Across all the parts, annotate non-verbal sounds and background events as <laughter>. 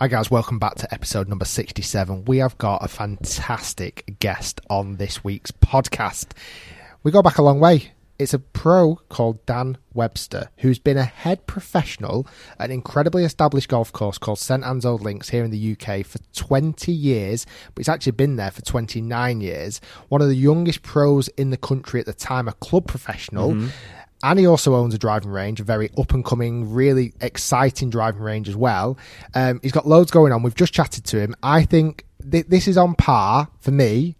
Hi guys, welcome back to episode number 67. We have got a fantastic guest on this week's podcast. We go back a long way. It's a pro called Dan Webster, who's been a head professional at an incredibly established golf course called St Anne's Old Links here in the UK for 20 years, but he's actually been there for 29 years. One of the youngest pros in the country at the time, a club professional. Mm-hmm. And he also owns a driving range, a very up and coming, really exciting driving range as well. Um, he's got loads going on. We've just chatted to him. I think th- this is on par for me,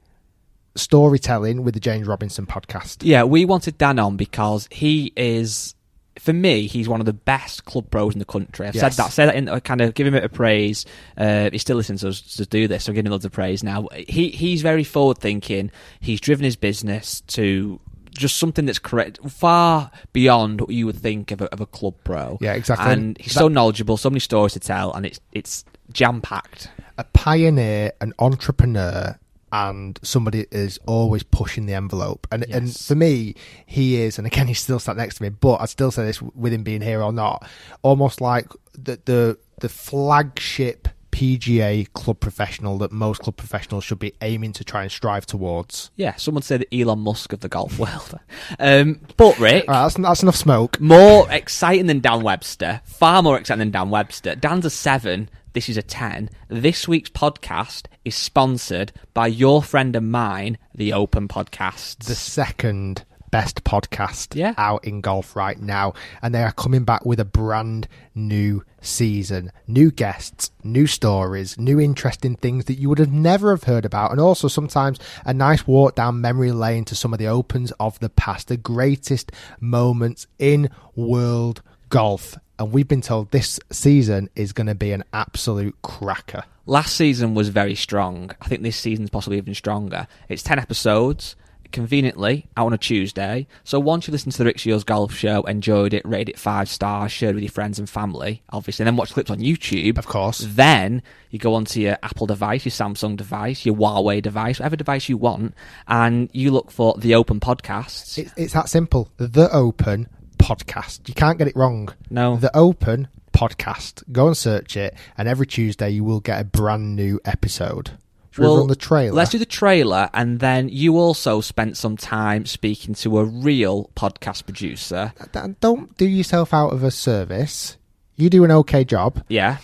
storytelling with the James Robinson podcast. Yeah, we wanted Dan on because he is, for me, he's one of the best club pros in the country. I've Yes. said that, say that in uh, kind of give him a bit of praise. Uh, he still listens to us to do this, so I'm giving him loads of praise now. He he's very forward thinking. He's driven his business to just something that's correct, far beyond what you would think of a, of a club pro. Yeah, exactly. And he's That- so knowledgeable, so many stories to tell, and it's it's jam packed. a pioneer, an entrepreneur, and somebody is always pushing the envelope. And and for me, he is. And again, <laughs> he's still sat next to me, but I'd still say this with him being here or not, almost like the the the flagship. PGA club professional that most club professionals should be aiming to try and strive towards. Yeah, someone say the Elon Musk of the golf <laughs> world. Um, but Rick, right, that's, that's enough smoke. more exciting than Dan Webster, far more exciting than Dan Webster. Dan's a seven. This is a 10. This week's podcast is sponsored by your friend and mine, the Open Podcast. the second best podcast Yeah. out in golf right now and they are coming back with a brand new season new guests new stories new interesting things that you would have never have heard about and also sometimes a nice walk down memory lane to some of the opens of the past the greatest moments in world golf and we've been told this season is going to be an absolute cracker Last season was very strong. I think this season's possibly even stronger. It's 10 episodes, conveniently out on a Tuesday. So once you listen to the Rick Shiels Golf Show, enjoyed it, rated it five stars, shared with your friends and family, obviously, and then watch clips on YouTube. Of course. Then you go onto your Apple device, your Samsung device, your Huawei device, whatever device you want, and you look for the Open Podcasts. It's, it's that simple. The Open Podcast. You can't get it wrong. No. The Open Podcast. Go and search it, and every Tuesday you will get a brand new episode. Should we run the trailer? Let's do the trailer, and then you also spent some time speaking to a real podcast producer. Uh, don't do yourself out of a service. You do an okay job, Yeah,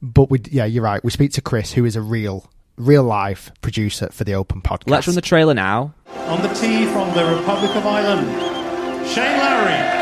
but we yeah, you're right. We speak to Chris, who is a real, real life producer for the Open Podcast. let's run the trailer now. On the tee from the Republic of Ireland, Shane Lowry.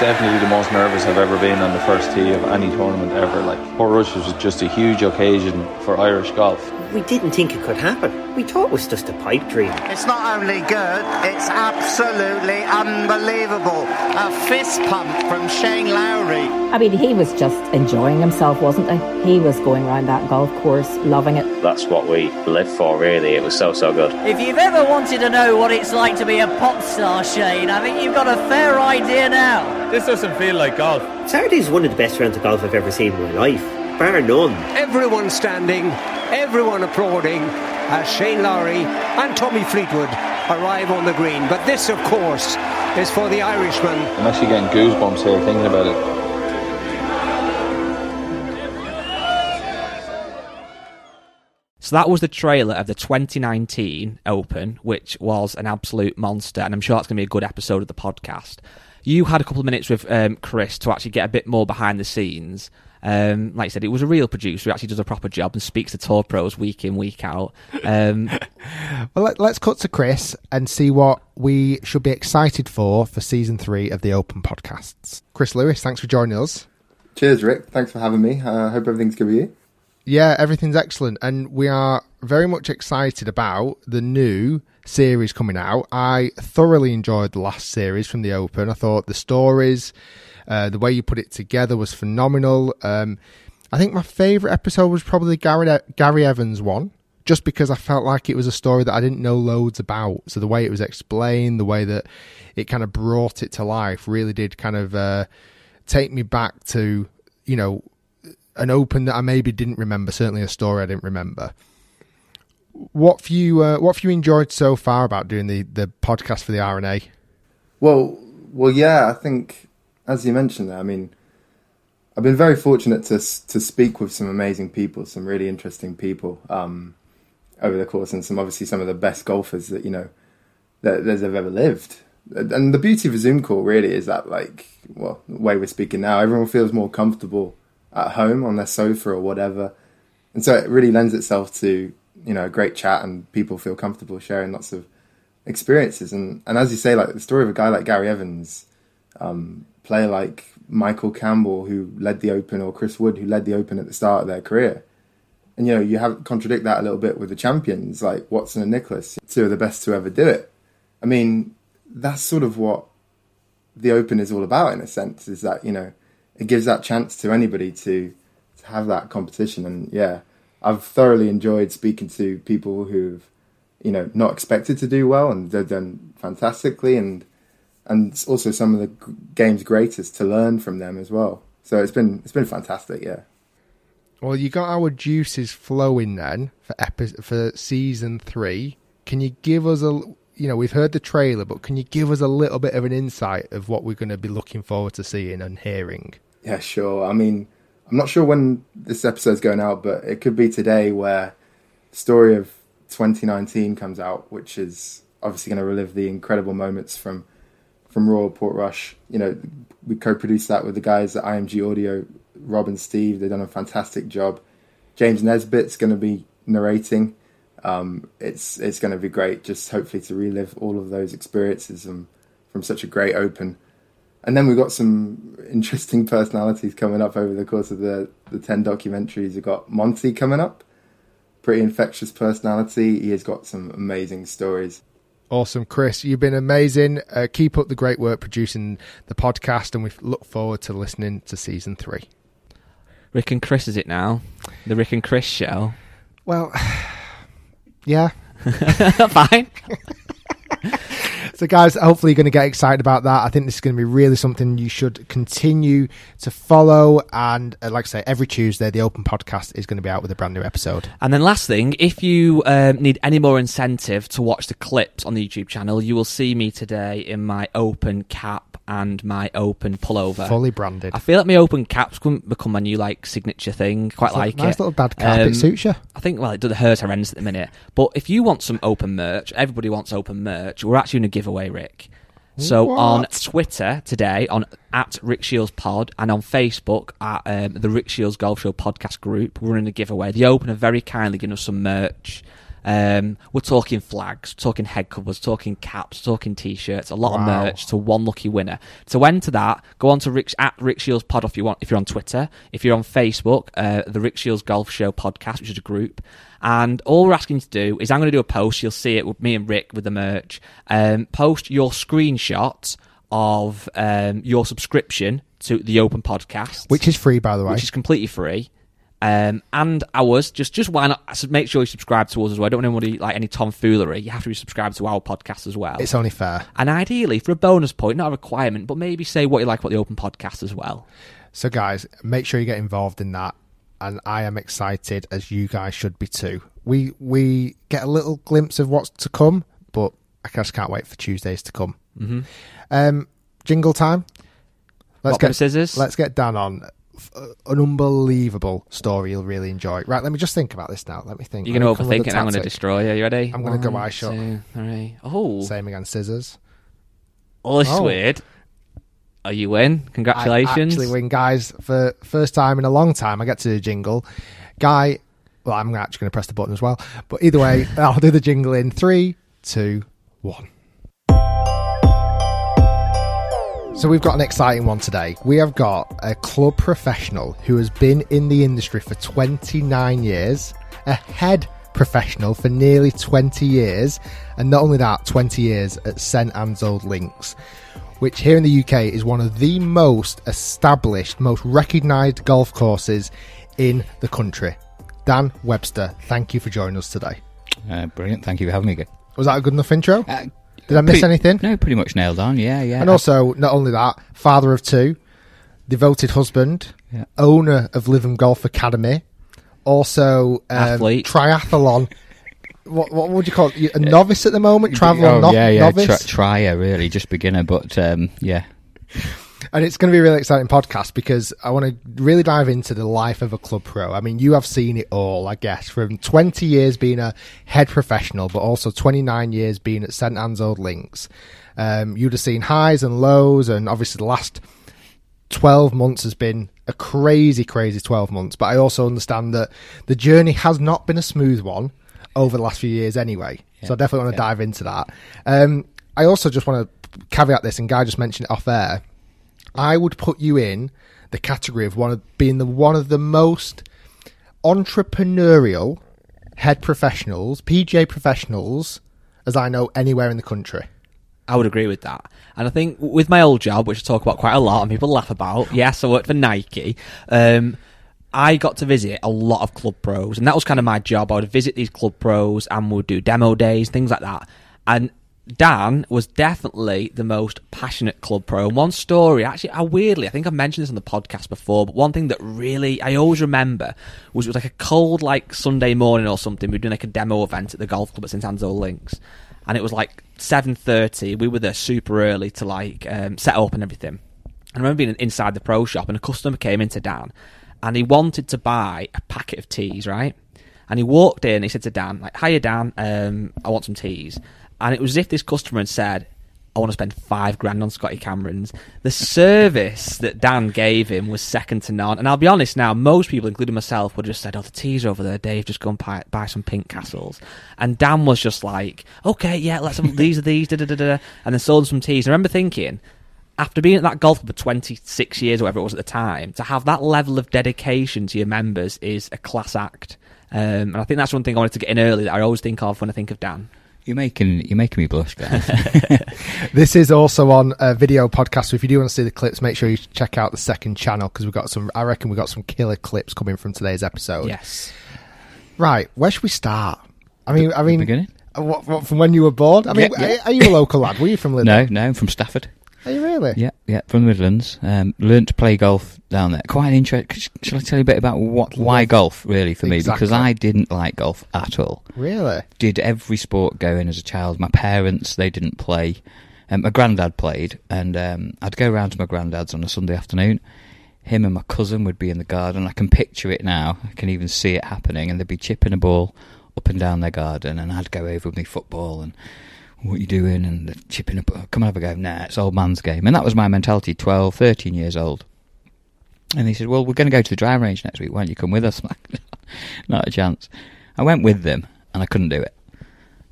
Definitely the most nervous I've ever been on the first tee of any tournament ever. Like Portrush was just a huge occasion for Irish golf. We didn't think it could happen. We thought it was just a pipe dream. It's not only good, it's absolutely unbelievable. A fist pump from Shane Lowry. I mean, he was just enjoying himself, wasn't he? He was going around that golf course, loving it. That's what we live for, really. It was so, so good. If you've ever wanted to know what it's like to be a pop star, Shane, I think you've got a fair idea now. This doesn't feel like golf. Saturday's one of the best rounds of golf I've ever seen in my life, bar none. Everyone standing, everyone applauding as Shane Lowry and Tommy Fleetwood arrive on the green. But this, of course, is for the Irishman. I'm actually getting goosebumps here thinking about it. So that was the trailer of the 2019 Open, which was an absolute monster, and I'm sure that's going to be a good episode of the podcast. You had a couple of minutes with um, Chris to actually get a bit more behind the scenes. Um, like I said, it was a real producer who actually does a proper job and speaks to tour pros week in, week out. Um, <laughs> well, let, us cut to Chris and see what we should be excited for for season three of the Open podcasts. Chris Lewis, thanks for joining us. Cheers, Rick. Thanks for having me. I uh, hope everything's good with you. Yeah, everything's excellent, and we are very much excited about the new series coming out. I thoroughly enjoyed the last series from the Open. I thought the stories, uh, the way you put it together was phenomenal. Um, I think my favourite episode was probably Gary Gary Evans one, just because I felt like it was a story that I didn't know loads about. So the way it was explained, the way that it kind of brought it to life, really did kind of uh, take me back to you know an open that I maybe didn't remember. Certainly a story I didn't remember. What have you uh, What have you enjoyed so far about doing the the podcast for the R&A? Well, well, yeah. I think as you mentioned there, I mean, I've been very fortunate to to speak with some amazing people, some really interesting people um, over the course, and some obviously some of the best golfers that you know that there's ever lived. And the beauty of a Zoom call really is that, like, well, the way we're speaking now, everyone feels more comfortable at home on their sofa or whatever, and so it really lends itself to you know a great chat and people feel comfortable sharing lots of experiences. And and as you say, like the story of a guy like Gary Evans, um, player like Michael Campbell who led the Open, or Chris Wood who led the Open at the start of their career. And you know, you have contradict that a little bit with the champions like Watson and Nicklaus, two of the best to ever do it. I mean, that's sort of what the Open is all about in a sense. Is that you know, it gives that chance to anybody to to have that competition. And yeah, I've thoroughly enjoyed speaking to people who've you know not expected to do well and they've done fantastically and and also some of the game's greatest to learn from them as well. So it's been it's been fantastic, yeah. Well, you got our juices flowing then for epi- for season three. Can you give us a you know we've heard the trailer, but can you give us a little bit of an insight of what we're going to be looking forward to seeing and hearing? Yeah, sure. I mean, I'm not sure when this episode's going out, but it could be today where the story of 2019 comes out, which is obviously going to relive the incredible moments from from Royal Portrush. You know, we co-produced that with the guys at IMG Audio, Rob and Steve. They've done a fantastic job. James Nesbitt's going to be narrating. Um, it's it's going to be great. Just hopefully to relive all of those experiences from from such a great Open. And then we've got some interesting <laughs> personalities coming up over the course of the, the 10 documentaries. We've got Monty coming up, pretty infectious personality. He has got some amazing stories. Awesome, Chris. You've been amazing. Uh, keep up the great work producing the podcast, and we look forward to listening to season three. Rick and Chris, is it now? The Rick and Chris show? Well, <sighs> yeah. <laughs> Fine. <laughs> So, guys, hopefully you're going to get excited about that. I think this is going to be really something you should continue to follow. And uh, like I say, every Tuesday, the Open Podcast is going to be out with a brand new episode. And then, last thing, if you um, need any more incentive to watch the clips on the YouTube channel, you will see me today in my Open cap and my open pullover. Fully branded. I feel like my open caps can become my new like signature thing. Quite it's like nice it. little dad cap. Um, it suits you. I think well, it does hurt horrendous at the minute. But if you want some open merch, everybody wants open merch. We're actually going to give away, Rick. So what? on Twitter today, on at Rick Shiels Pod, and on Facebook at um, the Rick Shiels Golf Show podcast group, we're running a giveaway. The Open have very kindly given us some merch. Um, we're talking flags, talking head covers, talking caps, talking t-shirts, a lot wow. of merch to one lucky winner. To enter that, go on to Rick, at Rick Shiels Pod if you want. If you're on Twitter, if you're on Facebook, uh, the Rick Shiels Golf Show podcast, which is a group. And all we're asking you to do is I'm going to do a post. You'll see it with me and Rick with the merch. Um, post your screenshot of um, your subscription to the Open Podcast, which is free, by the way, which is completely free um, and ours. Just just why not make sure you subscribe to us as well. I don't want anybody like any tomfoolery. You have to be subscribed to our podcast as well. It's only fair. And ideally, for a bonus point, not a requirement, but maybe say what you like about the open podcast as well. So, guys, make sure you get involved in that. And I am excited, as you guys should be too. We we get a little glimpse of what's to come, but I just can't wait for Tuesdays to come. Mm-hmm. Um, jingle time. Let's what, get scissors. Let's get Dan on an unbelievable story. You'll really enjoy. Right, let me just think about this now. Let me think. You're going to overthink it. I'm going to destroy you. You ready? I'm going to go eye shut. two, three. Oh, Same again, scissors. oh, this is Oh. weird. Are you win? I Congratulations. actually win, guys. For first time in a long time, I get to do a jingle. Guy, well, I'm actually going to press the button as well. But either way, <laughs> I'll do the jingle in three, two, one. So we've got an exciting one today. We have got a club professional who has been in the industry for 29 years, a head professional for nearly 20 years, and not only that, 20 years at St Anne's Old Links, which here in the UK is one of the most established, most recognised golf courses in the country. Dan Webster, thank you for joining us today. Uh, brilliant. Thank you for having me again. Was that a good enough intro? Uh, Did I miss pretty- anything? No, pretty much nailed on. Yeah, yeah. And also, not only that, father of two, devoted husband, Yeah. owner of Livham Golf Academy, also um, Athlete. triathlon. <laughs> What, what would you call it? A novice at the moment, traveler, oh, no- yeah, yeah. novice, Tri- trier, really, just beginner, but um, yeah. And it's going to be a really exciting podcast because I want to really dive into the life of a club pro. I mean, you have seen it all, I guess, from 20 years being a head professional, but also 29 years being at St Anne's Old Links. Um, you'd have seen highs and lows, and obviously the last 12 months has been a crazy, crazy 12 months. But I also understand that the journey has not been a smooth one over the last few years anyway. So I definitely want to dive into that. Um, I also just want to caveat this, and Guy just mentioned it off air. I would put you in the category of one of being the one of the most entrepreneurial head professionals, PGA professionals, as I know anywhere in the country. I would agree with that. And I think with my old job, which I talk about quite a lot and people laugh about, yes, I worked for Nike. Um, I got to visit a lot of club pros, and that was kind of my job. I would visit these club pros and would do demo days, things like that. And Dan was definitely the most passionate club pro. And one story, actually, I weirdly, I think I've mentioned this on the podcast before, but one thing that really I always remember was it was like a cold, like Sunday morning or something. We were doing like a demo event at the golf club at St Old Links, and it was like seven thirty. We were there super early to like um, set up and everything. I remember being inside the pro shop, and a customer came into Dan, and he wanted to buy a packet of tees, right? And he walked in, he said to Dan, like, "Hiya, Dan, um, I want some tees." And it was as if this customer had said, "I want to spend five grand on Scotty Camerons." The service that Dan gave him was second to none. And I'll be honest now, most people, including myself, would have just said, "Oh, the tees over there, Dave. Just go and buy, buy some pink castles." And Dan was just like, "Okay, yeah, let's have these are these." Da, da, da, da, and then sold some tees. I remember thinking after being at that golf club for 26 years or whatever it was at the time, to have that level of dedication to your members is a class act. Um, and I think that's one thing I wanted to get in early that I always think of when I think of Dan. You're making you're making me blush, guys. <laughs> <laughs> This is also on a video podcast. So if you do want to see the clips, make sure you check out the second channel because we've got some. I reckon we've got some killer clips coming from today's episode. Yes. Right. Where should we start? I mean, I mean, beginning? uh, What, what, from when you were born? I mean, Yeah, yeah. Are, are you a local lad? Were you from <laughs> Lidl? no, no, I'm from Stafford. Are you really? Yeah, yeah, from the Midlands. Um, learned to play golf down there. Quite an interesting. Shall I tell you a bit about what why golf really for me? Because I didn't like golf at all. Really? Did every sport going as a child. My parents they didn't play. Um, my granddad played, and um, I'd go round to my granddad's on a Sunday afternoon. Him and my cousin would be in the garden. I can picture it now. I can even see it happening, and they'd be chipping a ball up and down their garden, and I'd go over with my football and what you doing and the chipping up come and have a go nah it's old man's game. And that was my mentality 12 13 years old. And he said well we're going to go to the driving range next week why don't you come with us? <laughs> Not a chance. I went with them and i couldn't do it.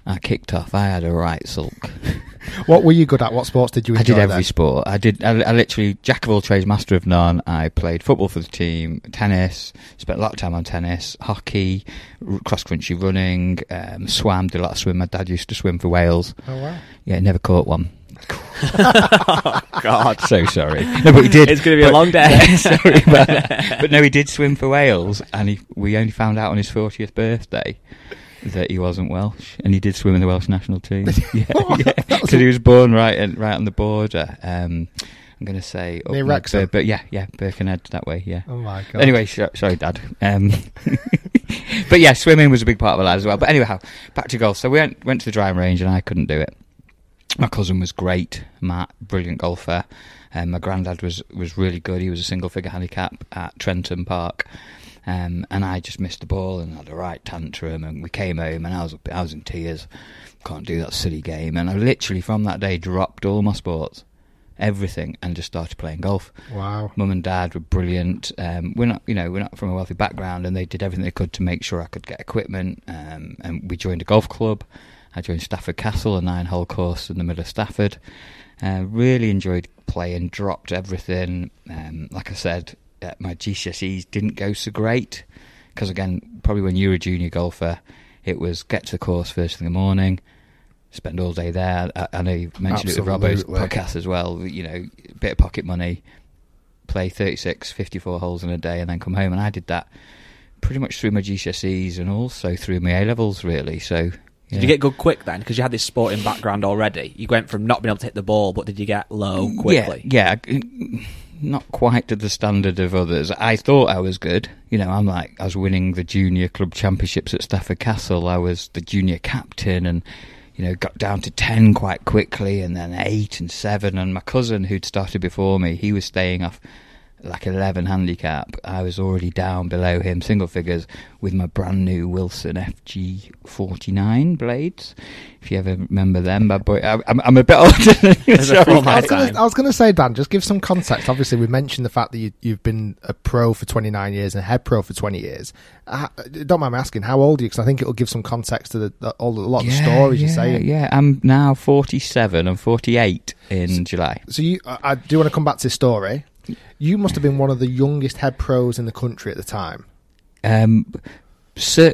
I kicked off i had a right sulk <laughs> What were you good at? What sports did you I did every then? sport. I did. I, I literally jack of all trades, master of none. I played football for the team, tennis. Spent a lot of time on tennis, hockey, r- cross country running, um, swam. Did a lot of swim. My dad used to swim for Wales. Oh wow! Yeah, never caught one. <laughs> God. <laughs> so sorry. No, but he did. It's gonna be a long day. <laughs> sorry about that. But no, he did swim for Wales, and he, we only found out on his 40th birthday that he wasn't Welsh, and he did swim in the Welsh national team. <laughs> yeah, yeah. <laughs> Because <laughs> he was born right in, right on the border. Um, I'm going to say Near Wrexham? Bir- but yeah, yeah, Birkenhead that way. Yeah. Oh my god! Anyway, sh- sorry, Dad. Um, but yeah, swimming was a big part of my life as well. But anyhow, back to golf. So we went went to the driving range, and I couldn't do it. My cousin was great, Matt, brilliant golfer. Um, my granddad was was really good. He was a single figure handicap at Trentham Park. Um, and I just missed the ball and had a right tantrum. And we came home and I was I was in tears. Can't do that silly game. And I literally from that day dropped all my sports, everything, and just started playing golf. Wow. Mum and dad were brilliant. Um, we're not, you know, we're not from a wealthy background, and they did everything they could to make sure I could get equipment. Um, and we joined a golf club. I joined Stafford Castle, a nine-hole course in the middle of Stafford. Uh, really enjoyed playing. Dropped everything. Um, like I said, uh, my GCSEs didn't go so great because again, probably when you were a junior golfer, it was get to the course first thing in the morning, spend all day there. I, I know you mentioned it with Robbo's podcast as well. You know, bit of pocket money, play 36, 54 holes in a day, and then come home. And I did that pretty much through my GCSEs and also through my A levels, really. So. Did you get good quick then? Because you had this sporting background already. You went from not being able to hit the ball, but did you get low quickly? Yeah, yeah, not quite to the standard of others. I thought I was good. You know, I'm like I was winning the junior club championships at Stafford Castle. I was the junior captain, and you know got down to ten quite quickly, and then eight and seven. And my cousin, who'd started before me, he was staying off like 11 handicap. I was already down below him, single figures, with my brand new Wilson FG49 blades. If you ever remember them, bad boy. I- I'm, I'm a bit <laughs> older than you. There's a sorry. full I was, gonna, I was gonna say, Dan, just give some context. Obviously, we mentioned the fact that you, you've been a pro for 29 years and a head pro for 20 years. Uh, don't mind me asking, how old are you? Because I think it'll give some context to the, the, all, a lot of the stories yeah, you're saying. Yeah, I'm now 47. I'm 48 in July. So you, I, I do want to come back to this story. You must have been one of the youngest head pros in the country at the time. Um, so,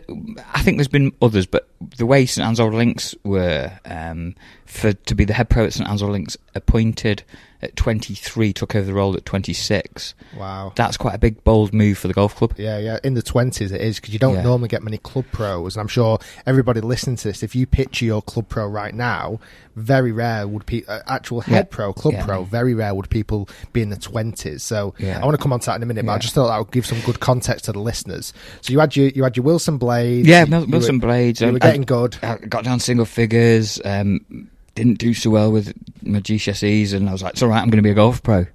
I think there's been others, but the way St Anne's Old Links were um, for to be the head pro at St Anne's Old Links, appointed at 23, took over the role at 26. Wow. That's quite a big, bold move for the golf club. Yeah, yeah. In the twenties, it is because you don't Yeah. normally get many club pros, and I'm sure everybody listening to this, if you picture your club pro right now, very rare would pe- uh, actual head Yeah. pro, club Yeah. pro, very rare would people be in the twenties. So Yeah. I want to come on to that in a minute, but I just thought that would give some good context to the listeners. So you had your you had your Wilson blades, Yeah, you- Mil- you Wilson were, Blades. You um, were getting good. I got down single figures. Um, didn't do so well with my GCSEs, and I was like, "It's all right. I'm going to be a golf pro."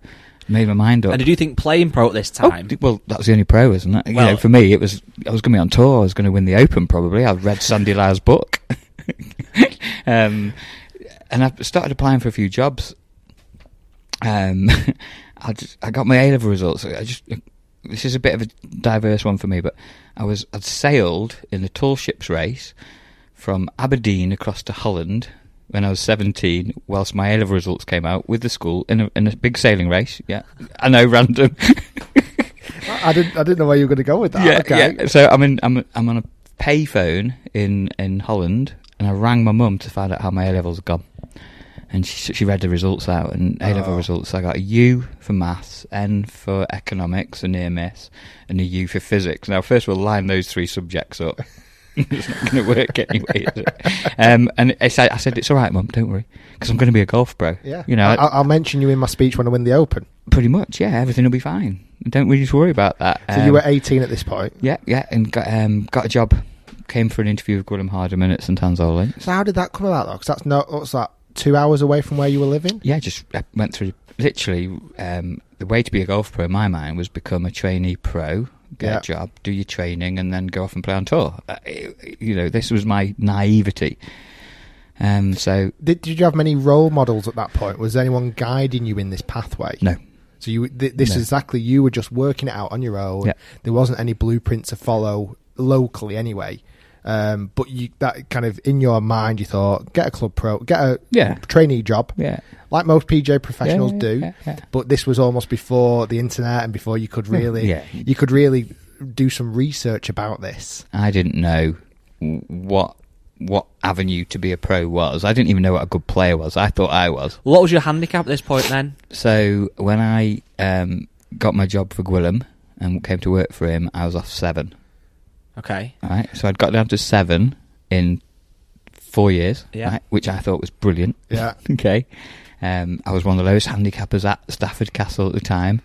Made my mind up. And did you think playing pro at this Oh, time? d- well, that was the only pro, isn't it? you Well- know, for me, it was. I was going to be on tour. I was going to win the Open probably. I'd read Sandy Lyle's book, <laughs> um, and I started applying for a few jobs. Um, <laughs> I just, I got my A level results. I just this is a bit of a diverse one for me, but I was I'd sailed in the tall ships race from Aberdeen across to Holland when I was 17, whilst my A level results came out with the school in a, in a big sailing race. Yeah, I know, <laughs> random. I didn't I didn't know where you were going to go with that. yeah, okay. yeah. So I'm in, I'm I'm on a payphone in in Holland, and I rang my mum to find out how my A levels had gone. And she she read the results out, and A level Oh. results. I got a U for maths, N for economics, a near miss, and a U for physics. Now, first we'll line those three subjects up. <laughs> <laughs> it's not going to work anyway. Um, and I said, I said, it's all right, mum, don't worry, because I'm going to be a golf pro. Yeah, you know, I, I'll mention you in my speech when I win the Open. pretty much. Yeah, everything will be fine. Don't really worry about that. So you Um, were 18 at this point. yeah, yeah, and got um, got a job. Came for an interview with Gwilym Hardiman at St Anne's Old So how did that come about though? Because that's not what's that two hours away from where you were living. Yeah, just uh, went through. Literally, um, the way to be a golf pro in my mind was become a trainee pro, get Yeah. a job, do your training, and then go off and play on tour. Uh, you know, this was my naivety. Um, so Did, did you have many role models at that point? Was anyone guiding you in this pathway? no, So you th- this No. is exactly you were just working it out on your own. Yeah. There wasn't any blueprint to follow locally anyway. Um, but you that kind of in your mind you thought get a club pro, get a Yeah. trainee job, yeah, like most PJ professionals Yeah, do. yeah, yeah. But this was almost before the internet and before you could really Yeah. you could really do some research about this. I didn't know what what avenue to be a pro was. I didn't even know what a good player was. I thought I was. What was your handicap at this point then? So when I um, got my job for Gwilym and came to work for him, I was off seven. Okay. Right, so I'd got down to seven in four years, Yeah. right, which I thought was brilliant. Yeah. <laughs> okay, um, I was one of the lowest handicappers at Stafford Castle at the time,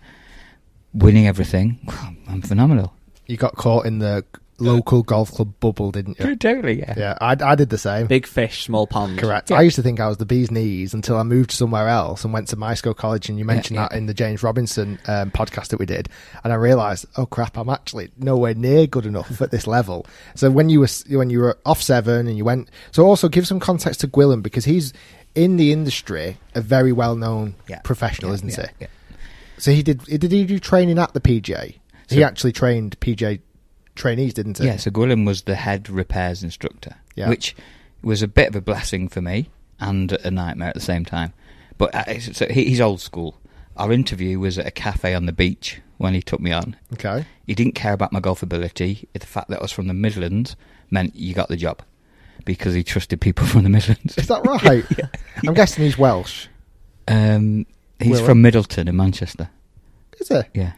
winning everything. I'm phenomenal. You got caught in the local golf club bubble, didn't you? Totally, yeah. Yeah, I, I did the same. Big fish, small pond. Correct. I used to think I was the bee's knees until I moved somewhere else and went to Myerscough College. And you mentioned yeah. that in the James Robinson um, podcast that we did, and I realised, oh crap, I'm actually nowhere near good enough at this <laughs> level. So when you were when you were off seven and you went, so also give some context to Gwilym because he's in the industry a very well known Yeah. professional, Yeah, isn't yeah, he? yeah. So he did. Did he do training at the PGA? he actually trained PGA trainees, didn't it? Yeah, so Gwilym was the head repairs instructor, Yeah. which was a bit of a blessing for me and a nightmare at the same time. But uh, so he- he's old school. Our interview was at a cafe on the beach when he took me on. Okay. He didn't care about my golf ability. The fact that I was from the Midlands meant you got the job because he trusted people <laughs> from the Midlands. Is that <laughs> right? I'm guessing he's Welsh. Um, he's Gwilym? from Middleton in Manchester. Is he? Yeah,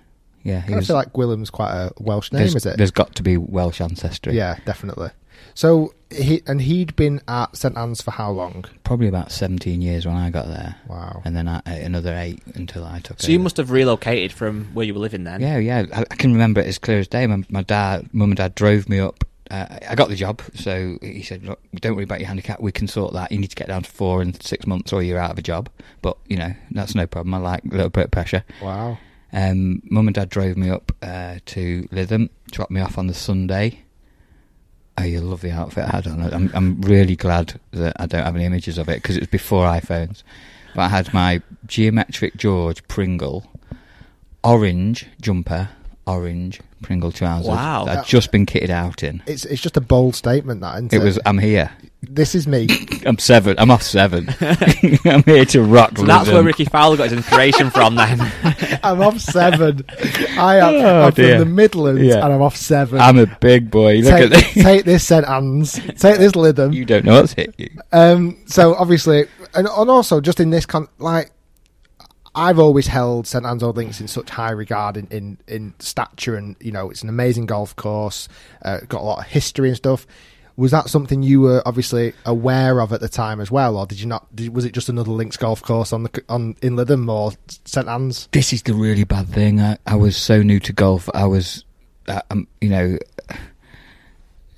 yeah. He I was, feel like Gwilym's quite a Welsh name, is it? there's got to be Welsh ancestry. Yeah, definitely. So he and he'd been at St Anne's for how long? Probably about 17 years when I got there. Wow. And then I, another eight until I took it. So you must have relocated from where you were living then. Yeah, yeah. I, I can remember it as clear as day. My, my dad, mum and dad drove me up. Uh, I got the job, so he said, "Look, don't worry about your handicap. We can sort that. You need to get down to four in six months, or you're out of a job." But you know, that's no problem. I like a little bit of pressure. Wow. Um, mum and dad drove me up uh, to Lytham, dropped me off on the Sunday. Oh, you love the outfit I had on. I'm, I'm really glad that I don't have any images of it because it was before iPhones. But I had my geometric George Pringle orange jumper, orange Pringle trousers. Wow. that I'd just been kitted out in. It's it's just a bold statement, that isn't it? It was. I'm here. This is me. <coughs> I'm seven. I'm off seven. <laughs> I'm here to rock. So that's Lytham. where Rickie Fowler got his inspiration from then. <laughs> I'm off seven. I am Oh, I'm from the Midlands Yeah. and I'm off seven. I'm a big boy. Look take, at this. take this, St Anne's. Take this, Lytham. You don't know what's hit you. Um, so obviously, and, and also just in this con, like, I've always held St Anne's Old Links in such high regard in, in, in stature, and you know, it's an amazing golf course, uh, got a lot of history and stuff. Was that something you were obviously aware of at the time as well, or did you not? Did, was it just another links golf course on the on in Lytham or St Anne's? This is the really bad thing. I, I was so new to golf. I was, uh, um, you know, <laughs>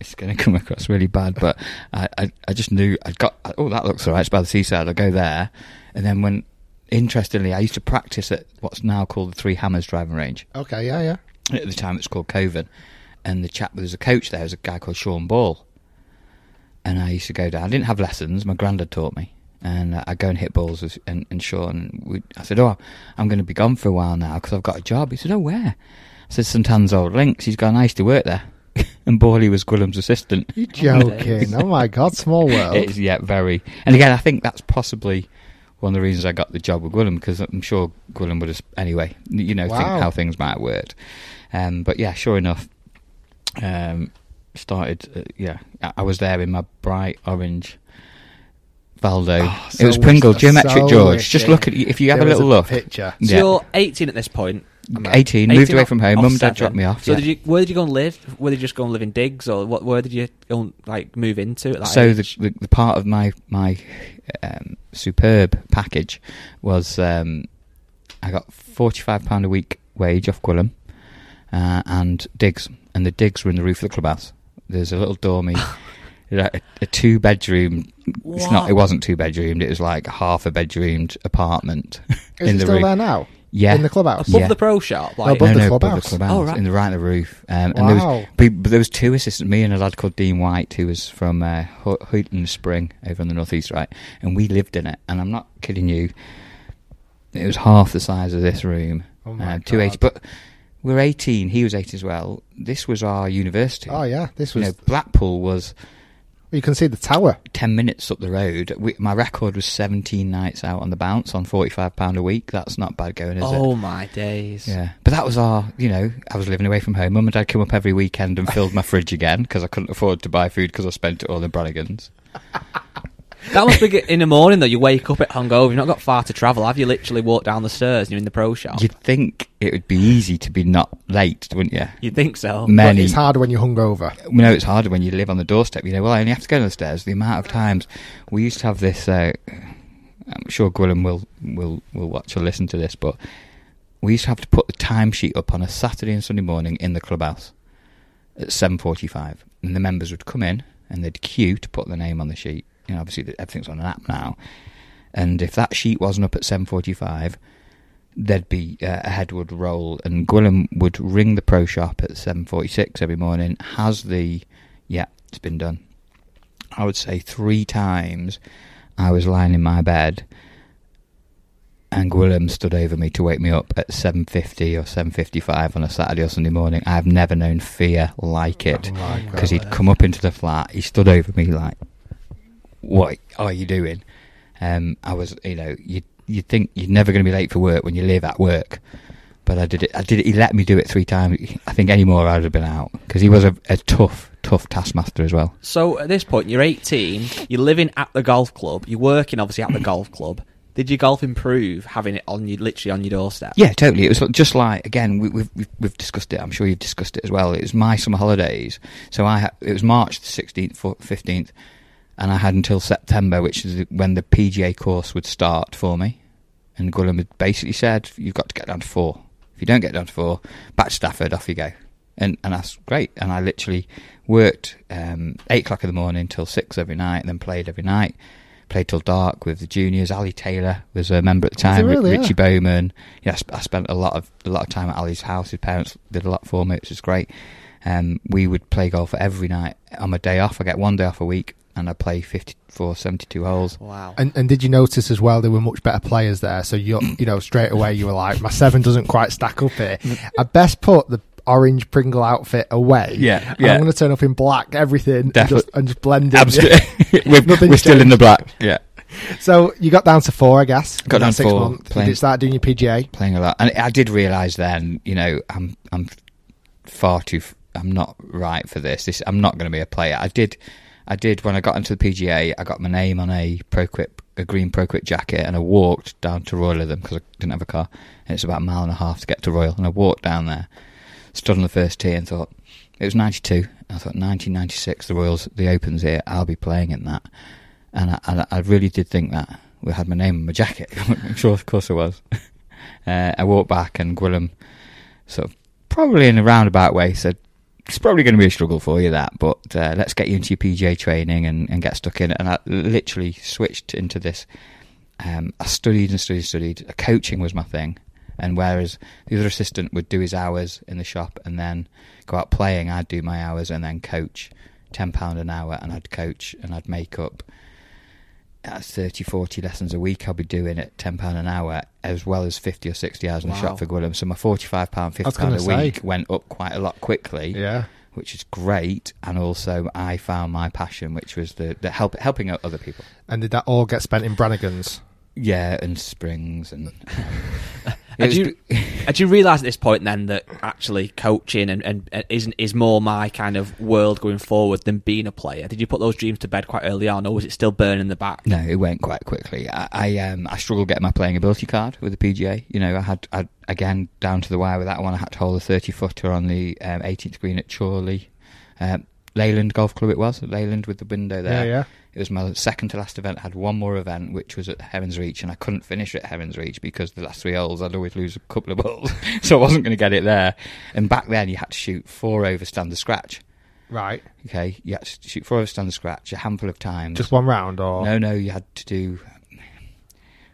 it's going to come across really bad, but I, I, I just knew I'd got. Oh, that looks alright. It's by the seaside. I'll go there, and then when, interestingly, I used to practice at what's now called the Three Hammers driving range. Okay, yeah, yeah. At the time, it's called Coven, and the chap there was a coach there was a guy called Sean Ball, and I used to go down. I didn't have lessons. My granddad taught me, and uh, I go and hit balls with and, and Sean. We, I said, "Oh, I'm going to be gone for a while now because I've got a job." He said, "Oh, where?" I said, "St Anne's Old Links." He's gone. I used to work there, <laughs> and Bawley was Gwilym's assistant. You're joking? <laughs> oh my god, small world. It is, yeah, very. And again, I think that's possibly one of the reasons I got the job with Gwilym because I'm sure Gwilym would have, anyway, you know, think how things might have worked. Um, but yeah, sure enough, um, started, uh, yeah, I, I was there in my bright orange Valdo. Oh, it was Pringle, Geometric so George. wish Just look at if you have there a little a look. picture. So Yeah. you're 18 at this point. am I- 18, moved away from home, mum and dad dropped me off, So yeah. did you? Where did you go and live? Where did you just go and live in digs, or what? Where did you go and, like move into? At that so the, age? the the part of my my um, superb package was um, I got forty five pound a week wage off Gwilym uh, and digs, and the digs were in the roof of the clubhouse. There's a little dormy, <laughs> a, a two bedroom. It's not. It wasn't two bedroomed. It was like half a bedroomed apartment <laughs> Is in it the still roof. there now? Yeah, In the clubhouse? above yeah. the pro shop, No, like above no, the no, above clubhouse. the clubhouse, Oh, right. in the right of the roof. Um, and there Wow. was, but, but there was two assistants, me and a lad called Dean White, who was from uh, Ho- Houghton Spring over in the northeast, right? And we lived in it. And I'm not kidding you. It was half the size of this room. Oh my uh, 280. God. But we were 18. He was 8 as well. This was our university. Oh yeah, this You was. know, Blackpool was you can see the tower. 10 minutes up the road. We, my record was 17 nights out on the bounce on £45 a week. That's not bad going, is it? oh my days. Yeah, but that was our, you know, I was living away from home. Mum and dad came up every weekend and filled my fridge again because I couldn't afford to buy food because I spent it all in Brannigans. <laughs> That must be in the morning though. You wake up at hungover. You've not got far to travel. Have you? Literally walked down the stairs. and You're in the pro shop. You'd think it would be easy to be not late, wouldn't you? You'd think so. But Many. it's harder when you're hungover. We know it's harder when you live on the doorstep. You know, well, I only have to go down the stairs. The amount of times we used to have this. Uh, I'm sure Gwilym will will will watch or listen to this, but we used to have to put the timesheet up on a Saturday and Sunday morning in the clubhouse. at 7.45. And the members would come in and they'd queue to put their name on the sheet. You know, obviously everything's on an app now. And if that sheet wasn't up at 7.45, there'd be uh, a head would roll and Gwilym would ring the pro shop at 7.46 every morning. Has the, yeah, it's been done. I would say three times I was lying in my bed and Gwilym stood over me to wake me up at 7.50 or 7.55 on a Saturday or Sunday morning. I've never known fear like it. Because he'd come up into the flat, he stood over me like, what are you doing? Um, I was, you know, you you'd think you're never going to be late for work when you live at work. But I did it. I did it. He let me do it three times. I think any more I'd have been out because he was a, a tough, tough taskmaster as well. So at this point, you're 18. You're living at the golf club. You're working obviously at the <coughs> golf club. Did your golf improve having it on you, literally on your doorstep? Yeah, totally. It was just like again, we, we've, we've we've discussed it. I'm sure you've discussed it as well. It was my summer holidays, so I it was March the 16th, 15th, and I had until September, which is when the PGA course would start for me. And Gwilym had basically said, "You've got to get down to four. If you don't get down to four, back to Stafford, off you go." And and that's great. And I literally worked um, eight o'clock in the morning till six every night, and then played every night. Played till dark with the juniors. Ali Taylor was a member at the time. really? Richie Yeah. Bowman. Yeah, I spent a lot of a lot of time at Ali's house. His parents did a lot for me, which was great. Um, we would play golf every night. On my day off, I get one day off a week, and I play 54, 72 holes. Wow. And, and did you notice as well there were much better players there? So you <coughs> you know straight away you were like, my seven doesn't quite stack up here. <laughs> I best put the orange Pringle outfit away. Yeah, yeah. I'm going to turn up in black, everything, and just, and just blend in. Absolutely. <laughs> <laughs> we're we're still in the black. Yeah. So you got down to four, I guess. Got down six four, months. playing- You did start doing your PGA. playing a lot, and I did realise then, you know, I'm I'm far too, I'm not right for this. This I'm not going to be a player. I did, I did when I got into the PGA, I got my name on a ProQuip, a green ProQuip jacket, and I walked down to Royal with them because I didn't have a car, and it's about a mile and a half to get to Royal, and I walked down there, stood on the first tee, and thought it was '92. I thought 1996, the Royals, the Opens here, I'll be playing in that, and I, and I really did think that. We had my name on my jacket. <laughs> I'm sure, of course, I was. <laughs> Uh, I walked back and Gwilym, sort of probably in a roundabout way, said, "It's probably going to be a struggle for you that, but uh, let's get you into your PGA training and, and get stuck in." it." And I literally switched into this. Um, I studied and studied, and studied. Coaching was my thing, and whereas the other assistant would do his hours in the shop and then go out playing, I'd do my hours and then coach. Ten pound an hour, and I'd coach and I'd make up uh, 30, 40 lessons a week I'll be doing at £10 an hour, as well as 50 or 60 hours in the shop for Gwilym. So my £45, £50 a say. week went up quite a lot quickly, Yeah. which is great. And also, I found my passion, which was the, the help, helping out other people. And did that all get spent in Brannigan's? Yeah, and springs and. <laughs> Had you, had you realised at this point then that actually coaching and, and, and isn't is more my kind of world going forward than being a player? Did you put those dreams to bed quite early on, or was it still burning in the back? No, it went quite quickly. I, I um I struggled getting my playing ability card with the PGA. You know, I had I again down to the wire with that one. I had to hold a thirty footer on the um, 18th green at Chorley, um, Leyland Golf Club. It was at Leyland with the window there. Yeah, yeah. It was my second to last event. I had one more event, which was at Heaven's Reach, and I couldn't finish at Heaven's Reach because the last three holes I'd always lose a couple of balls, <laughs> so I wasn't going to get it there. And back then, you had to shoot four over standard scratch. Right. Okay, you had to shoot four over standard scratch a handful of times. Just one round, or No, no, you had to do. I'm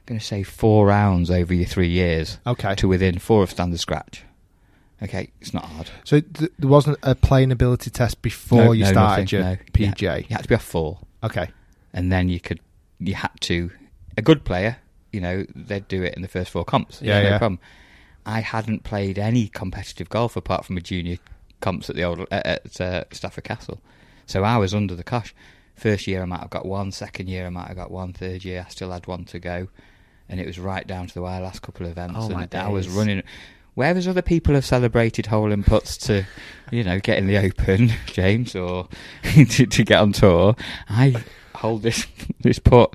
going to say four rounds over your three years. Okay. To within four of standard scratch. Okay, it's not hard. So th- there wasn't a playing ability test before No, you no, started nothing, your no. PGA. You had to be off four. Okay. And then you could, you had to, a good player, you know, they'd do it in the first four comps. Yeah, no yeah. problem. I hadn't played any competitive golf apart from a junior comps at the old at, uh, Stafford Castle, so I was under the cosh. First year I might have got one, second year I might have got one, third year I still had one to go, and it was right down to the wire last couple of events, Oh, my and I was running. Whereas other people have celebrated hole in putts to, you know, get in the Open, <laughs> James, or <laughs> to, to get on tour, I hold this this putt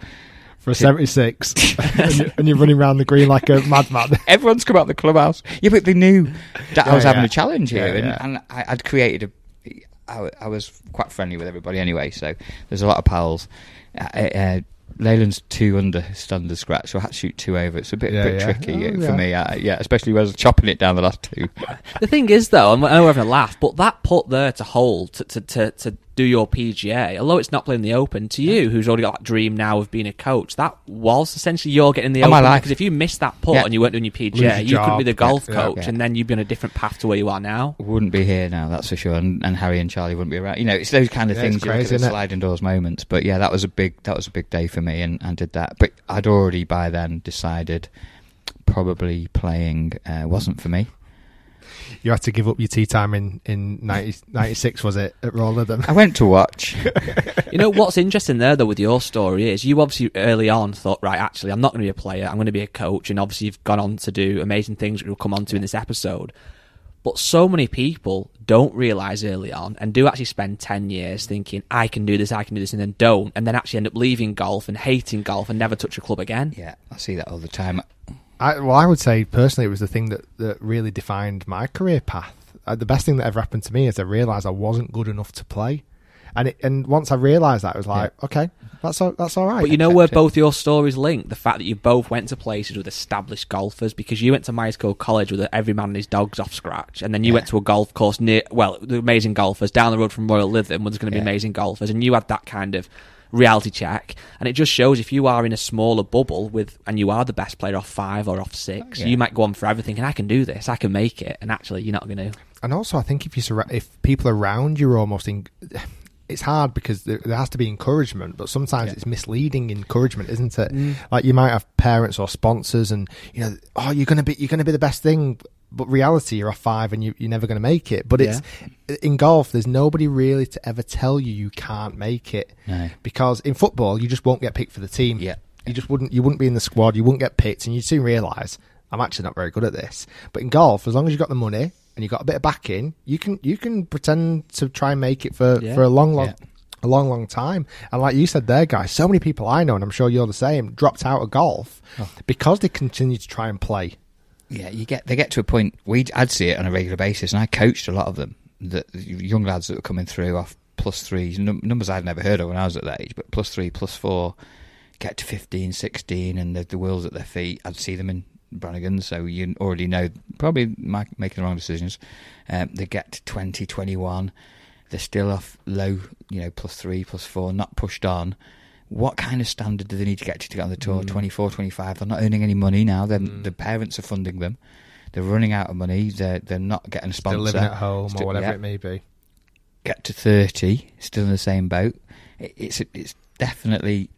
For a 76, <laughs> and, you're, and you're running around the green like a madman. Everyone's come out the clubhouse. Yeah, but they knew that I Yeah, was having a challenge here, Yeah, and, yeah. and I, I'd created a. I, I was quite friendly with everybody anyway, so there's a lot of pals. Uh, uh, Leyland's two under standard scratch, so I had to shoot two over. It's a bit, Yeah, bit yeah. tricky Oh, uh, yeah. for me. Uh, yeah, especially when I was chopping it down the last two. <laughs> The thing is, though, I'm- I know we're having a laugh, but that put there to hold to, to, to, to do your PGA, although it's not playing the Open, to you, who's already got that dream now of being a coach, that was essentially you're getting the Oh, my Open. life. Because if you missed that putt Yeah. and you weren't doing your PGA, your you couldn't be the golf Yeah, coach, yeah. and then you'd be on a different path to where you are now. wouldn't be here now, that's for sure. And, and Harry and Charlie wouldn't be around. You know, it's those kind of Yeah, things. it's you look crazy, isn't it? sliding doors moments. But yeah, that was a big that was a big day for me, and, and did that. But I'd already by then decided probably playing uh, wasn't for me. You had to give up your tea time in in 90, <laughs> 96, was it at Royal Lytham? I went to watch. <laughs> You know what's interesting there though with your story is you obviously early on thought right actually I'm not going to be a player I'm going to be a coach and obviously you've gone on to do amazing things which we'll come on to in this episode but so many people don't realise early on and do actually spend 10 years thinking I can do this I can do this and then don't and then actually end up leaving golf and hating golf and never touch a club again yeah, I see that all the time. I, well, I would say personally, it was the thing that, that really defined my career path. Uh, the best thing that ever happened to me is I realised I wasn't good enough to play, and it, and once I realised that, I was like, okay, that's all, that's all right. But you know where it. both your stories link? The fact that you both went to places with established golfers because you went to Myerscough College with every man and his dogs off scratch, and then you Yeah. went to a golf course near, well, the amazing golfers down the road from Royal Lytham where there's going to be Yeah. amazing golfers, and you had that kind of reality check, and it just shows if you are in a smaller bubble with, and you are the best player off five or off six, Yeah. you might go on for everything. And I can do this, I can make it, and actually you're not going to. And also, I think if you surra- if people around you are almost in, <sighs> it's hard because there, has to be encouragement, but sometimes it's misleading encouragement, isn't it? Mm. Like you might have parents or sponsors, and you know, oh, you're gonna be you're gonna be the best thing, but reality, you're a five and you, you're never gonna make it. But it's in golf, there's nobody really to ever tell you you can't make it, No. because in football, you just won't get picked for the team. Yeah. You just wouldn't you wouldn't be in the squad, you wouldn't get picked, and you'd soon realise I'm actually not very good at this. But in golf, as long as you've got the money and you've got a bit of backing, you can you can pretend to try and make it for, Yeah. for a long long Yeah. a long, long time. And like you said there, guys, so many people I know, and I'm sure you're the same, dropped out of golf Oh. because they continue to try and play. Yeah, you get they get to a point. We I'd see it on a regular basis, and I coached a lot of them. The young lads that were coming through off plus threes, num- numbers I'd never heard of when I was at that age, but plus three, plus four, get to 15, 16, and the, the wheels at their feet. I'd see them in Brannigan, so you already know probably making the wrong decisions. Um, they get to 20, 21, they're still off low, you know, plus three, plus four, not pushed on. What kind of standard do they need to get to to get on the tour? Mm. 24, 25. They're not earning any money now. They're, The parents are funding them. They're running out of money. They're they're not getting a sponsor. Still living at home Still- or whatever yeah. it may be. Get to thirty, still in the same boat. It, it's it's definitely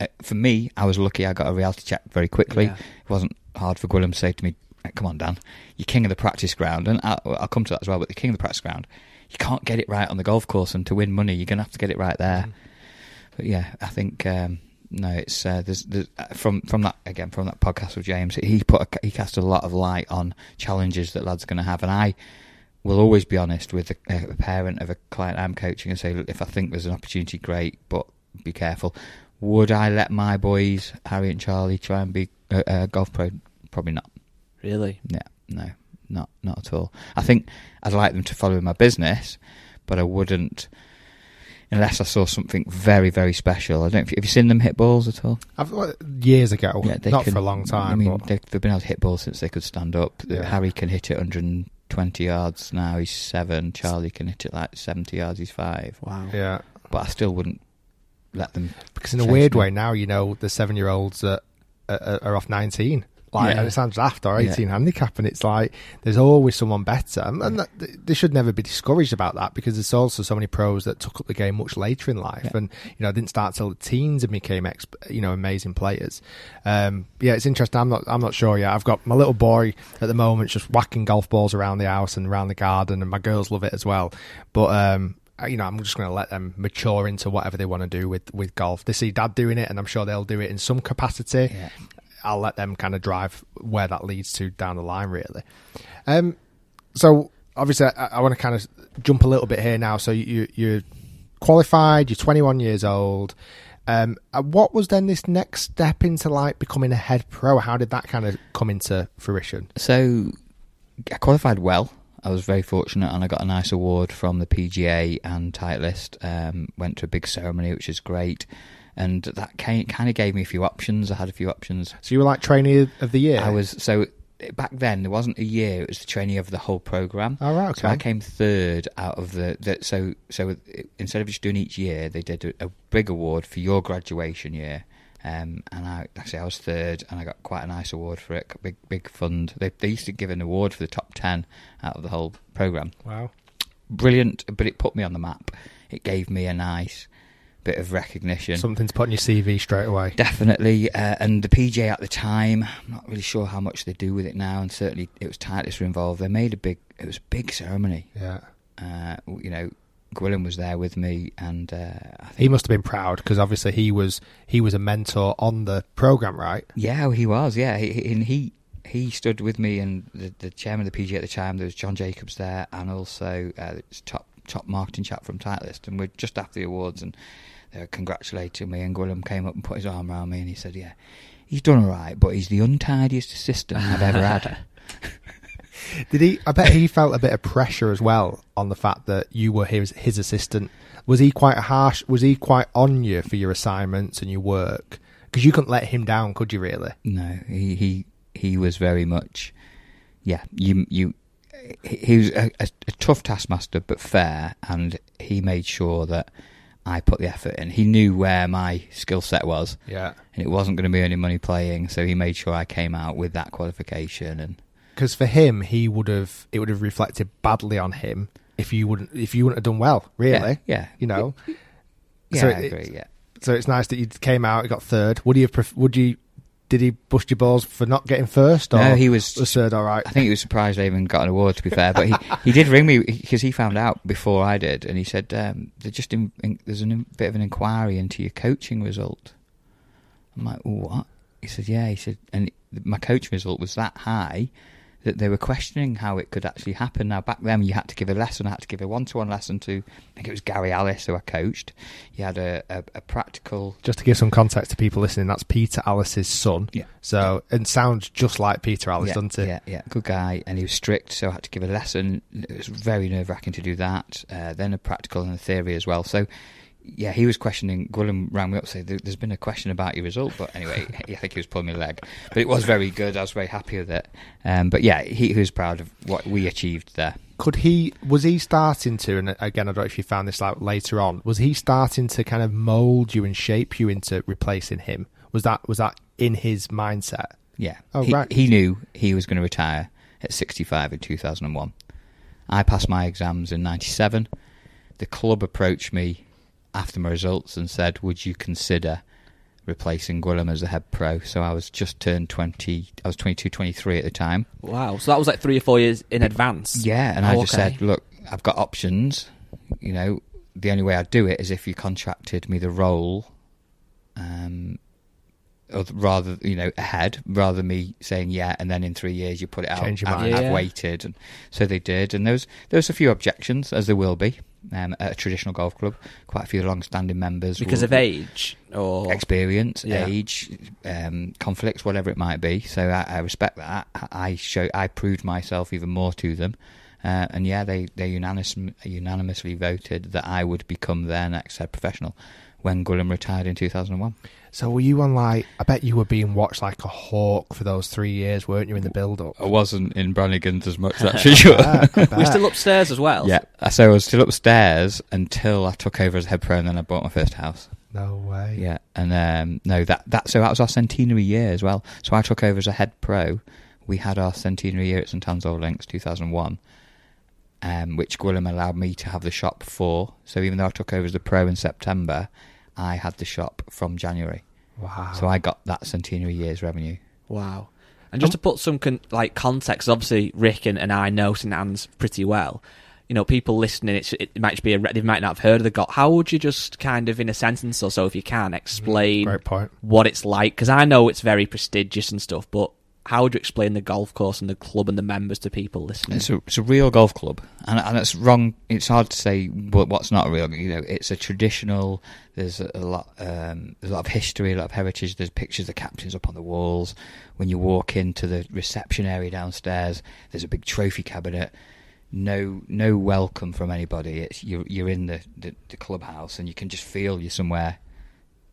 uh, for me. I was lucky. I got a reality check very quickly. Yeah. It wasn't hard for Gwilym to say to me, "Come on, Dan, you're king of the practice ground," and I'll, I'll come to that as well. But the king of the practice ground, you can't get it right on the golf course, and to win money, you're going to have to get it right there. But yeah, I think um, no, it's uh, there's, there's uh, from from that again from that podcast with James. He put a, he cast a lot of light on challenges that lads going to have, and I will always be honest with a, a parent of a client I'm coaching and say, look, if I think there's an opportunity, great, but be careful. Would I let my boys Harry and Charlie try and be a, a golf pro? Probably not. Really? Yeah, no, not not at all. I think I'd like them to follow in my business, but I wouldn't unless I saw something very very special. I don't. Have you seen them hit balls at all? I've, well, years ago, Yeah, they not can- for a long time. I mean, but they, they've been able to hit balls since they could stand up. Yeah. Harry can hit it 120 yards now. He's seven. Charlie can hit it like 70 yards. He's five. Wow. yeah, But I still wouldn't let them. because in a weird me. way now, you know, the seven-year-olds that are, are off nineteen. Like, Yeah. sounds daft or Yeah. 18 handicap, and it's like there's always someone better, and, and that, they should never be discouraged about that because there's also so many pros that took up the game much later in life, Yeah. and you know didn't start till the teens and became ex- you know amazing players. Um, yeah, it's interesting. I'm not I'm not sure yet. I've got my little boy at the moment just whacking golf balls around the house and around the garden, and my girls love it as well. But um, you know, I'm just going to let them mature into whatever they want to do with with golf. They see dad doing it, and I'm sure they'll do it in some capacity. Yeah. I'll let them kind of drive where that leads to down the line, really. Um, so obviously, I, I want to kind of jump a little bit here now. So you you're qualified, you're 21 years old. Um, uh, what was then this next step into like becoming a head pro? How did that kind of come into fruition? So I qualified well. I was very fortunate, and I got a nice award from the PGA and Titleist. Um, went to a big ceremony, which is great. And that kind of gave me a few options. I had a few options. So you were like trainee of the year. I was so back then there wasn't a year; it was the trainee of the whole program. Oh, right, okay. So I came third out of the, the so so instead of just doing each year, they did a, a big award for your graduation year. Um, and I actually I was third, and I got quite a nice award for it. Big big fund. They they used to give an award for the top ten out of the whole program. Wow, brilliant! But it put me on the map. It gave me a nice bit of recognition. Something to put on your CV straight away. Definitely. Uh, and the PGA at the time, I'm not really sure how much they do with it now, and certainly it was Titleist were involved. They made a big, it was a big ceremony. Yeah. Uh, you know, Gwilym was there with me, and uh, he must have been proud because obviously he was he was a mentor on the program, right? Yeah, he was. Yeah, he he he stood with me, and the, the chairman of the PGA at the time. There was John Jacobs there, and also uh, top top marketing chap from Titleist, and we're just after the awards, and Uh, they were congratulating me. And Gwilym came up and put his arm around me, and he said, "Yeah, he's done all right, but he's the untidiest assistant I've ever had." <laughs> Did he? I bet he felt a bit of pressure as well on the fact that you were his his assistant. Was he quite harsh? Was he quite on you for your assignments and your work? Because you couldn't let him down, could you? Really? No, he he he was very much. Yeah, you you. He was a, a, a tough taskmaster, but fair, and he made sure that I put the effort in. He knew where my skill set was. Yeah. And it wasn't going to be any money playing, so he made sure I came out with that qualification and because for him he would have it would have reflected badly on him if you wouldn't if you wouldn't have done well, really. Yeah. yeah. You know. Yeah, so I it- agree, yeah. So it's nice that you came out, you got third. Would you have pref- would you did he bust your balls for not getting first or No, he was- was third all right? I think he was surprised I even got an award. To be fair, but he, <laughs> he did ring me because he found out before I did, and he said um, they're just in, in, there's a bit of an inquiry into your coaching result. I'm like, what? He said, yeah. He said, and my coaching result was that high that they were questioning how it could actually happen. Now back then, you had to give a lesson. I had to give a one-to-one lesson to I think it was Gary Alliss who I coached. You had a, a, a practical Just to give some context to people listening, that's Peter Alliss's son. Yeah. So and sounds just like Peter Alliss, yeah, doesn't it? Yeah, yeah, good guy, and he was strict, so I had to give a lesson. It was very nerve wracking to do that. Uh, then a practical and a theory as well. So, yeah, he was questioning. Gwilym rang me up, saying, "There's been a question about your result," but anyway, <laughs> I think he was pulling my leg. But it was very good. I was very happy with it. Um, but yeah, he, he was proud of what we achieved there. Could he was he starting to and again I don't know if you found this out later on, was he starting to kind of mould you and shape you into replacing him? Was that was that in his mindset? Yeah. Oh he, right. He knew he was going to retire at 65 in 2001. I passed my exams in 97. The club approached me after my results and said, Would you consider replacing Gwilym as the head pro? So I was just turned 20, I was 22, 23 at the time. Wow. So that was like three or four years in advance. Yeah, and I Oh, just okay. said, Look, I've got options. You know, the only way I'd do it is if you contracted me the role. Um, rather, you know, ahead, rather than me saying yeah, and then in three years you put it out. Change your I've, mind. I've Yeah. waited, and so they did. And there was there was a few objections, as there will be um, at a traditional golf club. Quite a few long-standing members Because will- of age or experience, Yeah. age, um, conflicts, whatever it might be. So I, I respect that. I- I show, I proved myself even more to them, uh, and yeah, they they unanimous, unanimously voted that I would become their next head professional when Gwilym retired in 2001. So were you on like I bet you were being watched like a hawk for those three years, weren't you, in the build up? I wasn't in Brannigan's as much, <laughs> that's for sure. <laughs> We're still upstairs as well. Yeah, so I was still upstairs until I took over as head pro, and then I bought my first house. No way. Yeah, and um, no, that that so that was our centenary year as well. So I took over as a head pro. We had our centenary year at St Anne's Old Links, two thousand one, um, which Gwilym allowed me to have the shop for. So even though I took over as the pro in September, I had the shop from January. Wow. So I got that centenary year's revenue. Wow. And just um, to put some con- like context, obviously Rick and, and I know St Anne's pretty well. You know, people listening, it's, it might just be a, re- they might not have heard of the golf. How would you just kind of, in a sentence or so, if you can, mm, explain Great point. what it's like? Because I know it's very prestigious and stuff, but how would you explain the golf course and the club and the members to people listening? It's a, it's a real golf club, and, and it's wrong. It's hard to say what, what's not a real. You know, it's a traditional. There's a, a lot. Um, there's a lot of history, a lot of heritage. There's pictures of captains up on the walls. When you walk into the reception area downstairs, there's a big trophy cabinet. No, no welcome from anybody. It's you're you're in the, the, the clubhouse, and you can just feel you're somewhere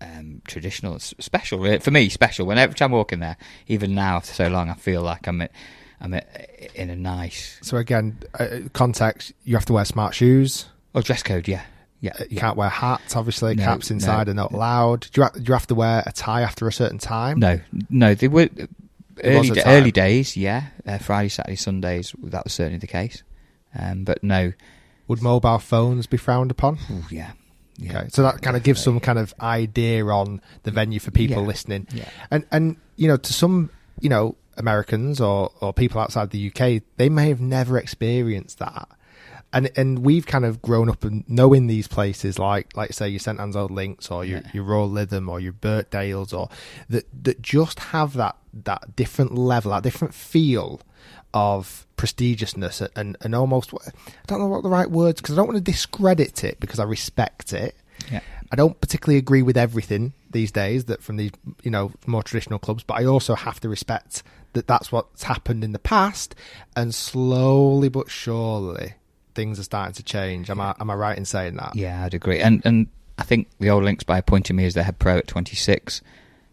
um, traditional, special really. for me. Special. When every time I walk in there, even now after so long, I feel like I'm at, I'm at, in a nice. So again, uh, context: you have to wear smart shoes. Oh, dress code, yeah, yeah. Uh, You can't wear hats. Obviously, No, caps inside no, are not allowed. Do you, do you have to wear a tie after a certain time? No, no, they were early early days. Yeah, uh, Friday, Saturday, Sundays. That was certainly the case. Um, but no, Would mobile phones be frowned upon? Ooh, yeah. Yeah. Okay, so that kind of gives some kind of idea on the venue for people Yeah. listening. Yeah. And and you know, to some you know Americans or or people outside the UK, they may have never experienced that. And and we've kind of grown up and knowing these places like like say your St Anne's Old Links or your your Royal Lytham or your Birkdales or that that just have that that different level, that different feel of prestigiousness and and almost I don't know what the right words because I don't want to discredit it because I respect it. Yeah. I don't particularly agree with everything these days that from these you know more traditional clubs, but I also have to respect that that's what's happened in the past, and slowly but surely things are starting to change. Am I am I right in saying that? Yeah, I'd agree. And and I think the old links by appointing me as their head pro at 26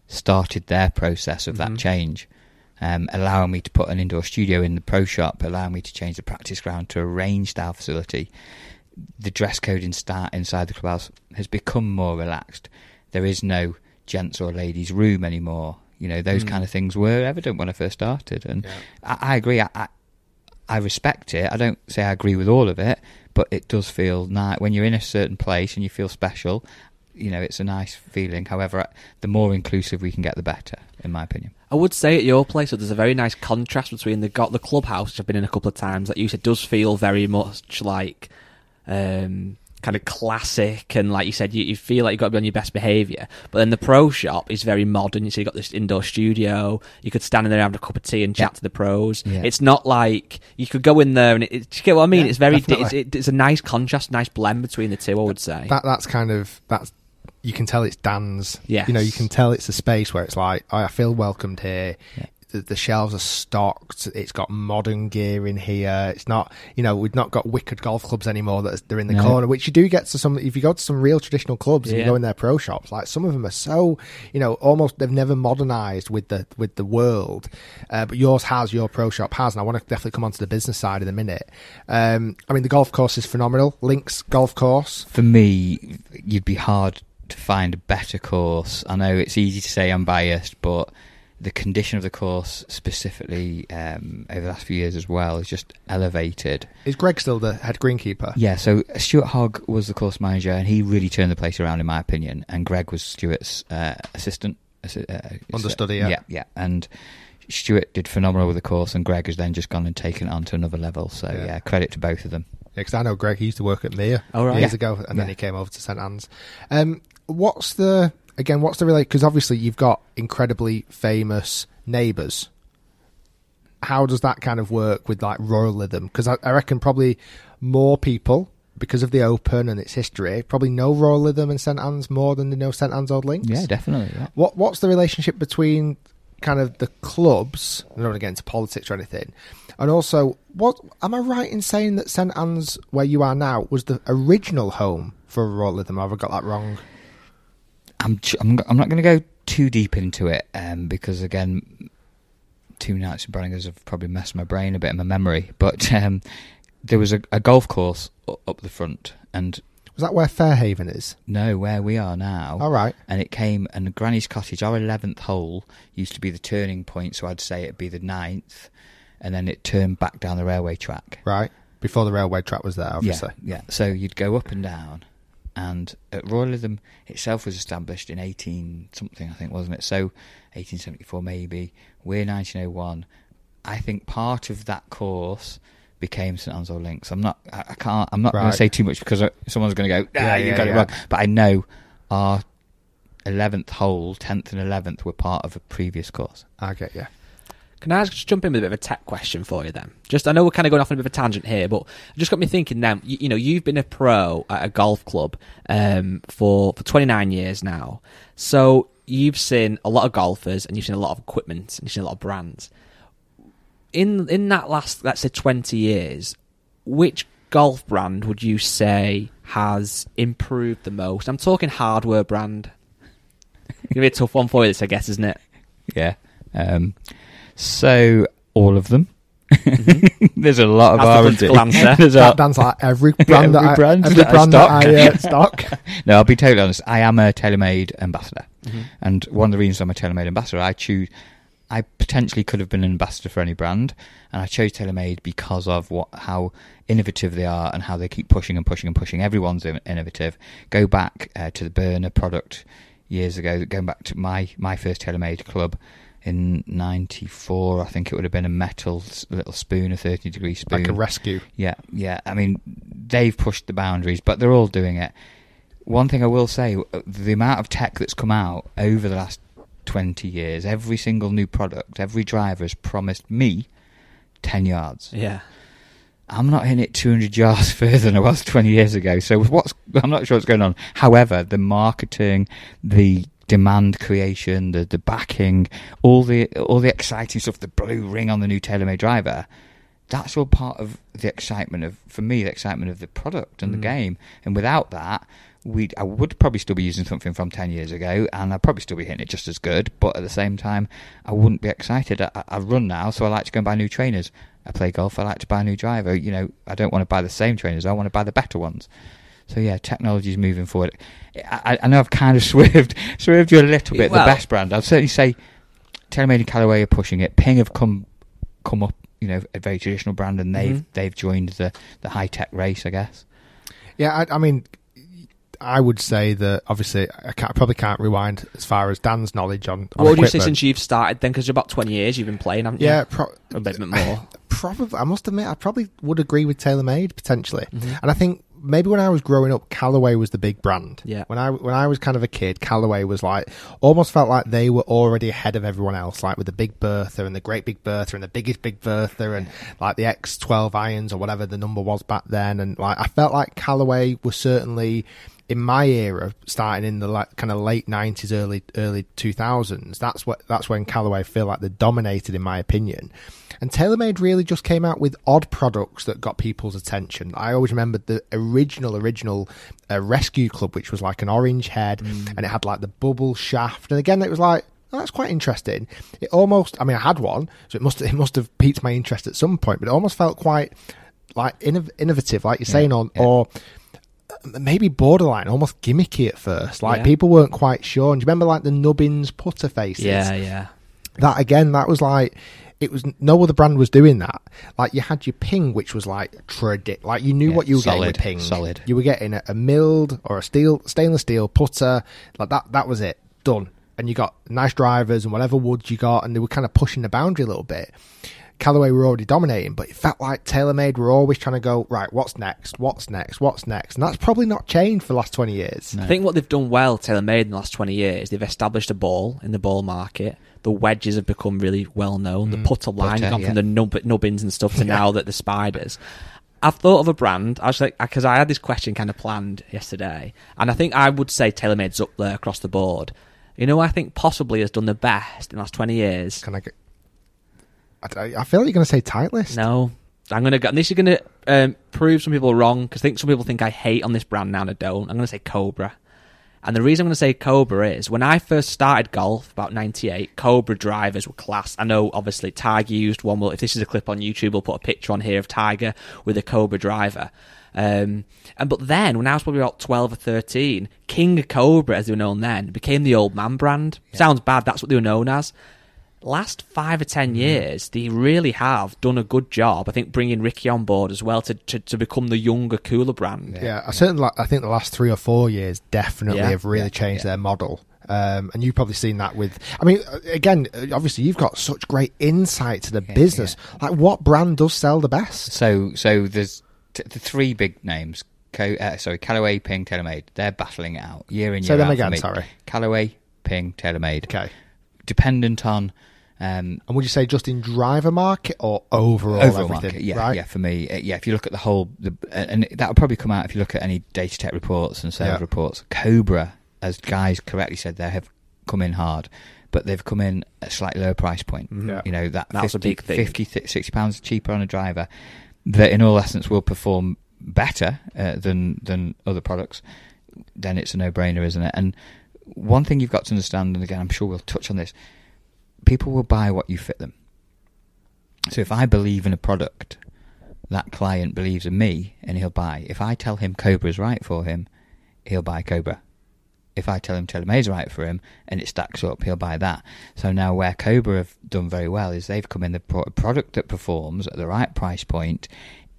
started their process of that Mhm. change, um, allowing me to put an indoor studio in the pro shop, allowing me to change the practice ground to a range style facility. The dress code in start inside the clubhouse has become more relaxed. There is no gents or ladies room anymore. You know those Mm. kind of things were evident when I first started, and I, I agree. I, I I respect it. I don't say I agree with all of it, but it does feel nice when you're in a certain place and you feel special. You know, it's a nice feeling. However, the more inclusive we can get, the better, in my opinion. I would say at your place that there's a very nice contrast between the got the clubhouse, which I've been in a couple of times, That you said, does feel very much like um, kind of classic, and like you said, you, you feel like you've got to be on your best behaviour. But then the pro shop is very modern. You see, you've got this indoor studio. You could stand in there and have a cup of tea and chat to the pros. Yeah. It's not like you could go in there and it, it, do you get what I mean? Yeah, it's very it's, it, it's a nice contrast, nice blend between the two. I would say. That that's kind of that's you can tell it's Dan's. Yes. You know, you can tell it's a space where it's like I feel welcomed here. The, the shelves are stocked. It's got modern gear in here. It's not, you know, we've not got wicked golf clubs anymore that they're in the No. corner, which you do get to some. If you go to some real traditional clubs and you go in their pro shops, like some of them are so, you know, almost they've never modernized with the with the world. Uh, but yours has, your pro shop has, and I want to definitely come onto the business side in a minute. Um, I mean, the golf course is phenomenal. Links golf course. For me, you'd be hard to find a better course. I know it's easy to say I'm biased, but the condition of the course, specifically um, over the last few years as well, is just elevated. Is Greg still the head greenkeeper? Yeah, so Stuart Hogg was the course manager, and he really turned the place around, in my opinion. And Greg was Stuart's uh, assistant. Uh, Understudy, yeah. yeah, yeah. And Stuart did phenomenal with the course, and Greg has then just gone and taken it on to another level. So Yeah. yeah, credit to both of them. Yeah, because I know Greg. He used to work at Mir Oh, right. years Yeah. ago, and then he came over to St Anne's. Um, what's the again? What's the relate? Because obviously you've got incredibly famous neighbours. How does that kind of work with like Royal Lytham? Because I, I reckon probably more people because of the Open and its history probably know Royal Lytham and St Anne's more than they know St Anne's Old Links. Yeah, definitely. Yeah. What What's the relationship between kind of the clubs? I don't want to get into politics or anything. And also, what am I right in saying that St Anne's, where you are now, was the original home for Royal Lytham? Have I got that wrong? I'm I'm, I'm not going to go too deep into it um, because again, two nights in Branningers have probably messed my brain a bit and my memory. But um, there was a, a golf course up the front, and Was that where Fairhaven is? no, where we are now. All right. And it came, and Granny's Cottage, our eleventh hole, used to be the turning point. So I'd say it'd be the ninth, and then it turned back down the railway track. Right. Before the railway track was there, obviously. Yeah, yeah. So you'd go up and down, and at Royal itself was established in 18 something, I think, wasn't it? So 1874 maybe. We're 1901. I think part of that course became St Anne's Old Links. I'm not. I, I can't. I'm not going to say too much because uh, someone's going to go. Ah, Yeah, you yeah, got yeah. it wrong. But I know our 11th hole, 10th and 11th were part of a previous course. I get you. Can I just jump in with a bit of a tech question for you then? Just I know we're kind of going off on a bit of a tangent here, but it just got me thinking. Now you, you know you've been a pro at a golf club um, for for 29 years now, so you've seen a lot of golfers and you've seen a lot of equipment and you've seen a lot of brands. In in that last let's say 20 years, which golf brand would you say has improved the most? I'm talking hardware brand. It's Gonna be a tough one for you, this, I guess, isn't it? Yeah. Um, so all of them. <laughs> There's a lot of That's R and political answer. <laughs> There's That a- Dan's like every <laughs> brand that I- brand every that I brand that I, uh, stock. stock. no, I'll be totally honest. I am a TaylorMade ambassador, Mhm. and one of the reasons I'm a TaylorMade ambassador, I choose. I potentially could have been an ambassador for any brand, and I chose TaylorMade because of what how innovative they are and how they keep pushing and pushing and pushing. Everyone's innovative. Go back uh, to the Burner product years ago. Going back to my my first TaylorMade club in '94, I think it would have been a metal little spoon, a 30 degree spoon, Like a rescue. Yeah, yeah. I mean, they've pushed the boundaries, but they're all doing it. One thing I will say, the amount of tech that's come out over the last 20 years, every single new product, every driver has promised me 10 yards. Yeah. I'm not hitting it 200 yards <laughs> further than I was 20 years ago. So what's I'm not sure what's going on. However, the marketing, the demand creation, the the backing, all the all the exciting stuff, the blue ring on the new TaylorMade driver, that's all part of the excitement of for me the excitement of the product and the Mm. game. And without that, we I would probably still be using something from 10 years ago, and I'd probably still be hitting it just as good. But at the same time, I wouldn't be excited. I I run now, so I like to go and buy new trainers. I play golf. I like to buy a new driver. You know, I don't want to buy the same trainers. I want to buy the better ones. So yeah, technology is moving forward. I, I know I've kind of <laughs> swerved swerved you a little bit. Well- the best brand, I'd certainly say, TaylorMade and Callaway are pushing it. Ping have come come up. You know, a very traditional brand, and they've Mhm. they've joined the the high tech race, I guess. Yeah, I, I mean, I would say that obviously I, can't, I probably can't rewind as far as Dan's knowledge on. on What would you say since you've started then? Because you're about 20 years you've been playing, haven't you? Yeah, pro- a bit more. <laughs> Probably, I must admit, I probably would agree with TaylorMade potentially, Mhm. and I think maybe when I was growing up, Callaway was the big brand. Yeah. When I when I was kind of a kid, Callaway was like almost felt like they were already ahead of everyone else, like with the Big Bertha and the Great Big Bertha and the biggest Big Bertha and like the X12 irons or whatever the number was back then, and like I felt like Callaway was certainly in my era, starting in the like, kind of late nineties, early early two thousands, that's what that's when Callaway feel like they dominated, in my opinion. And TaylorMade really just came out with odd products that got people's attention. I always remember the original original uh, Rescue Club, which was like an orange head, and it had like the bubble shaft. And again, it was like. "Oh, that's quite interesting. It almost, I mean, I had one, so it must <laughs> it must have piqued my interest at some point. But it almost felt quite like innov- innovative, like you're Yeah, saying, on or maybe borderline, almost gimmicky at first. Like Yeah. people weren't quite sure. And do you remember like the Nubbins putter faces? Yeah, yeah. That again, that was like it was no other brand was doing that. Like you had your ping, which was like tradi- like you knew Yeah, what you were solid, getting with ping. solid. You were getting a, a milled or a steel stainless steel putter. Like that. That was it. Done. And you got nice drivers and whatever woods you got, and they were kind of pushing the boundary a little bit. Callaway were already dominating, but it felt like TaylorMade were always trying to go right. What's next? What's next? What's next? And that's probably not changed for the last twenty years. I think what they've done well, TaylorMade, in the last 20 years, they've established a ball in the ball market. The wedges have become really well known. The Mm. putter line Putter, has gone yeah. from the nub- nubbins and stuff to now that the spiders. I've thought of a brand. I was like, because I had this question kind of planned yesterday, and I think I would say TaylorMade's up there across the board. You know, I think possibly has done the best in the last 20 years. Can I get? I, I feel like you're going to say Titleist. No, I'm gonna go. And this is gonna um, prove some people wrong because I think some people think I hate on this brand now, and I don't. I'm gonna say Cobra. And the reason I'm going to say Cobra is when I first started golf about '98, Cobra drivers were class. I know, obviously, Tiger used one. Well, if this is a clip on YouTube, we'll put a picture on here of Tiger with a Cobra driver. Um, and but then, when I was probably about 12 or 13, King Cobra, as they were known then, became the old man brand. Sounds bad. That's what they were known as last five or ten years, they really have done a good job. I think bringing Rickie on board as well to, to, to become the younger, cooler brand. Yeah, I certainly. Like, I think the last three or four years definitely Yeah, have really yeah, changed yeah. their model. Um, and you've probably seen that with. I mean, uh, again, uh, obviously, you've got such great insight to the business. Like, what brand does sell the best? So so there's t- the three big names. Co- uh, sorry, Callaway, Ping, TaylorMade. They're battling it out year in year Say them out. for again, sorry. Callaway, Ping, TaylorMade. Okay. Dependent on um, And would you say just in driver market or overall, overall everything? market. Yeah, right? yeah. For me, uh, yeah. If you look at the whole, the, uh, and that would probably come out if you look at any data tech reports and sales Yeah. reports. Cobra, as guys correctly said, they have come in hard, but they've come in at a slightly lower price point. Yeah. You know that That's a 50, big thing. 50, th- 60 pounds cheaper on a driver. That in all essence will perform better uh, than than other products. Then it's a no brainer, isn't it? And one thing you've got to understand, and again, I'm sure we'll touch on this. People will buy what you fit them. So if I believe in a product, that client believes in me, and he'll buy. If I tell him Cobra is right for him, he'll buy Cobra. If I tell him TaylorMade is right for him and it stacks up, he'll buy that. So now where Cobra have done very well is they've come in the pro- product that performs at the right price point,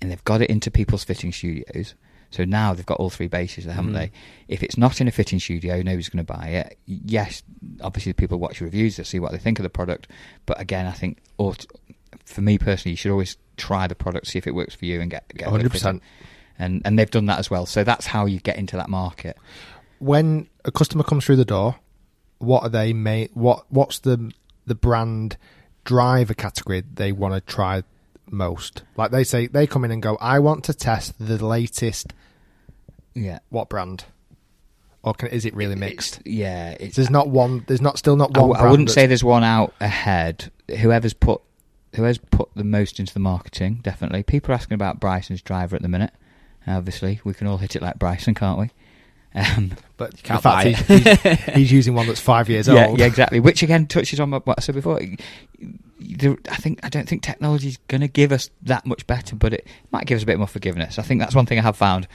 and they've got it into people's fitting studios. So now they've got all three bases, haven't Mm. they? If it's not in a fitting studio, nobody's going to buy it. Yes, obviously people watch reviews to see what they think of the product, but again, I think aut- for me personally, you should always try the product, see if it works for you, and get get a bit of 100%. And and they've done that as well. So that's how you get into that market. when a customer comes through the door, what are they made? What what's the the brand driver category they want to try most? Like they say, they come in and go, "I want to test the latest." Yeah. What brand? Or can, is it really mixed? yeah, it's, there's not one. There's not still not one. I, brand wouldn't say there's one out ahead. Whoever's put whoever's put the most into the marketing, definitely. People are asking about Bryson's driver at the minute. Obviously, we can all hit it like Bryson, can't we? Um, But You can't in fact, he's, he's, <laughs> he's using one that's five years yeah, old. yeah, exactly. Which again touches on what I said before. I think I don't think technology's going to give us that much better, but it might give us a bit more forgiveness. I think that's one thing I have found.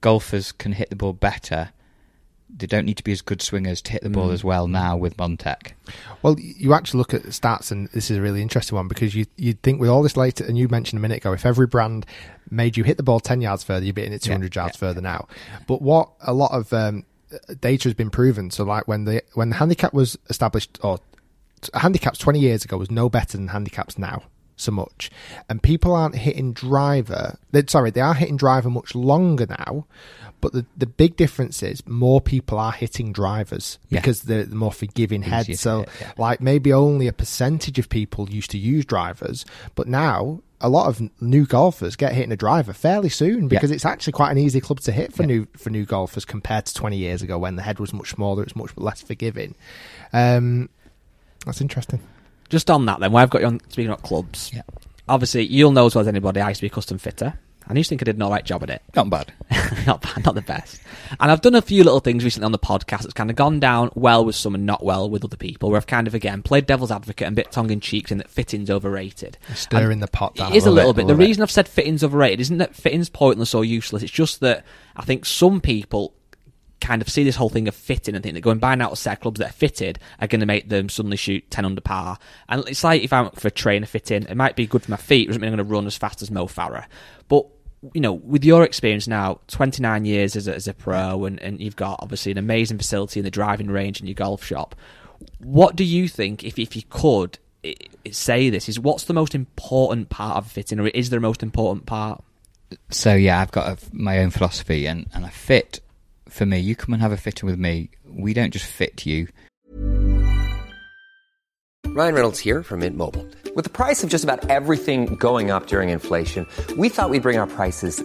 Golfers can hit the ball better. They don't need to be as good swingers to hit the ball Mm. as well now with Montec. Well, you actually look at the stats, and this is a really interesting one because you you'd think with all this later, and you mentioned a minute ago, if every brand made you hit the ball ten yards further, you'd be hitting it two hundred yards further now. But what a lot of um, data has been proven. So, like when the when the handicap was established, or handicaps twenty years ago was no better than handicaps now. So much, and people aren't hitting driver. They, sorry, they are hitting driver much longer now, but the the big difference is more people are hitting drivers Yeah. because they're the more forgiving heads. So, hit, yeah. like maybe only a percentage of people used to use drivers, but now a lot of new golfers get hitting a driver fairly soon because it's actually quite an easy club to hit for new for new golfers compared to 20 years ago when the head was much smaller, it's much less forgiving. Um, that's interesting. Just on that, then, where I've got you on speaking about clubs. Obviously, you'll know as well as anybody. I used to be a custom fitter. I used to think I did an alright job at it. Not bad. <laughs> not bad, not the best. And I've done a few little things recently on the podcast that's kind of gone down well with some and not well with other people, where I've kind of, again, played devil's advocate and bit tongue in cheek in that fitting's overrated. Stirring And the pot down. It is a little it, bit. The reason I've said fitting's overrated isn't that fitting's pointless or useless. It's just that I think some people kind of see this whole thing of fitting and think that going buying out a set clubs that are fitted are going to make them suddenly shoot 10 under par. And it's like if I'm for a trainer fitting, it might be good for my feet, it doesn't mean I'm going to run as fast as Mo Farah. But you know, with your experience now, 29 years as a, as a pro, and, and you've got obviously an amazing facility in the driving range in your golf shop, what do you think, if, if you could i i say this, is what's the most important part of fitting, or is there a most important part? So yeah, I've got a, my own philosophy, and and I fit. For me, you come and have a fitting with me. We don't just fit you. Ryan Reynolds here from Mint Mobile. With the price of just about everything going up during inflation, we thought we'd bring our prices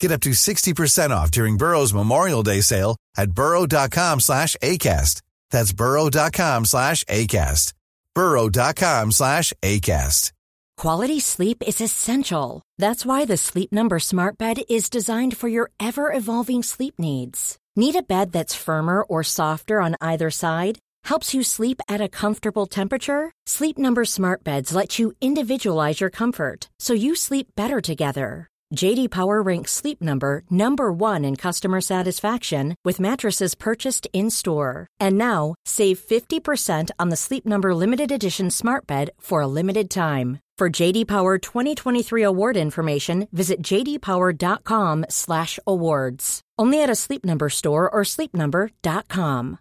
Get up to 60% off during Burrow's Memorial Day sale at burrow.com slash ACAST. That's burrow.com slash ACAST. burrow.com slash ACAST. Quality sleep is essential. That's why the Sleep Number Smart Bed is designed for your ever evolving sleep needs. Need a bed that's firmer or softer on either side? Helps you sleep at a comfortable temperature? Sleep Number smart beds let you individualize your comfort so you sleep better together. JD Power ranks Sleep Number number 1 in customer satisfaction with mattresses purchased in-store. And now, save 50% on the Sleep Number limited edition smart bed for a limited time. For JD Power 2023 award information, visit jdpower.com/awards. Only at a Sleep Number store or sleepnumber.com.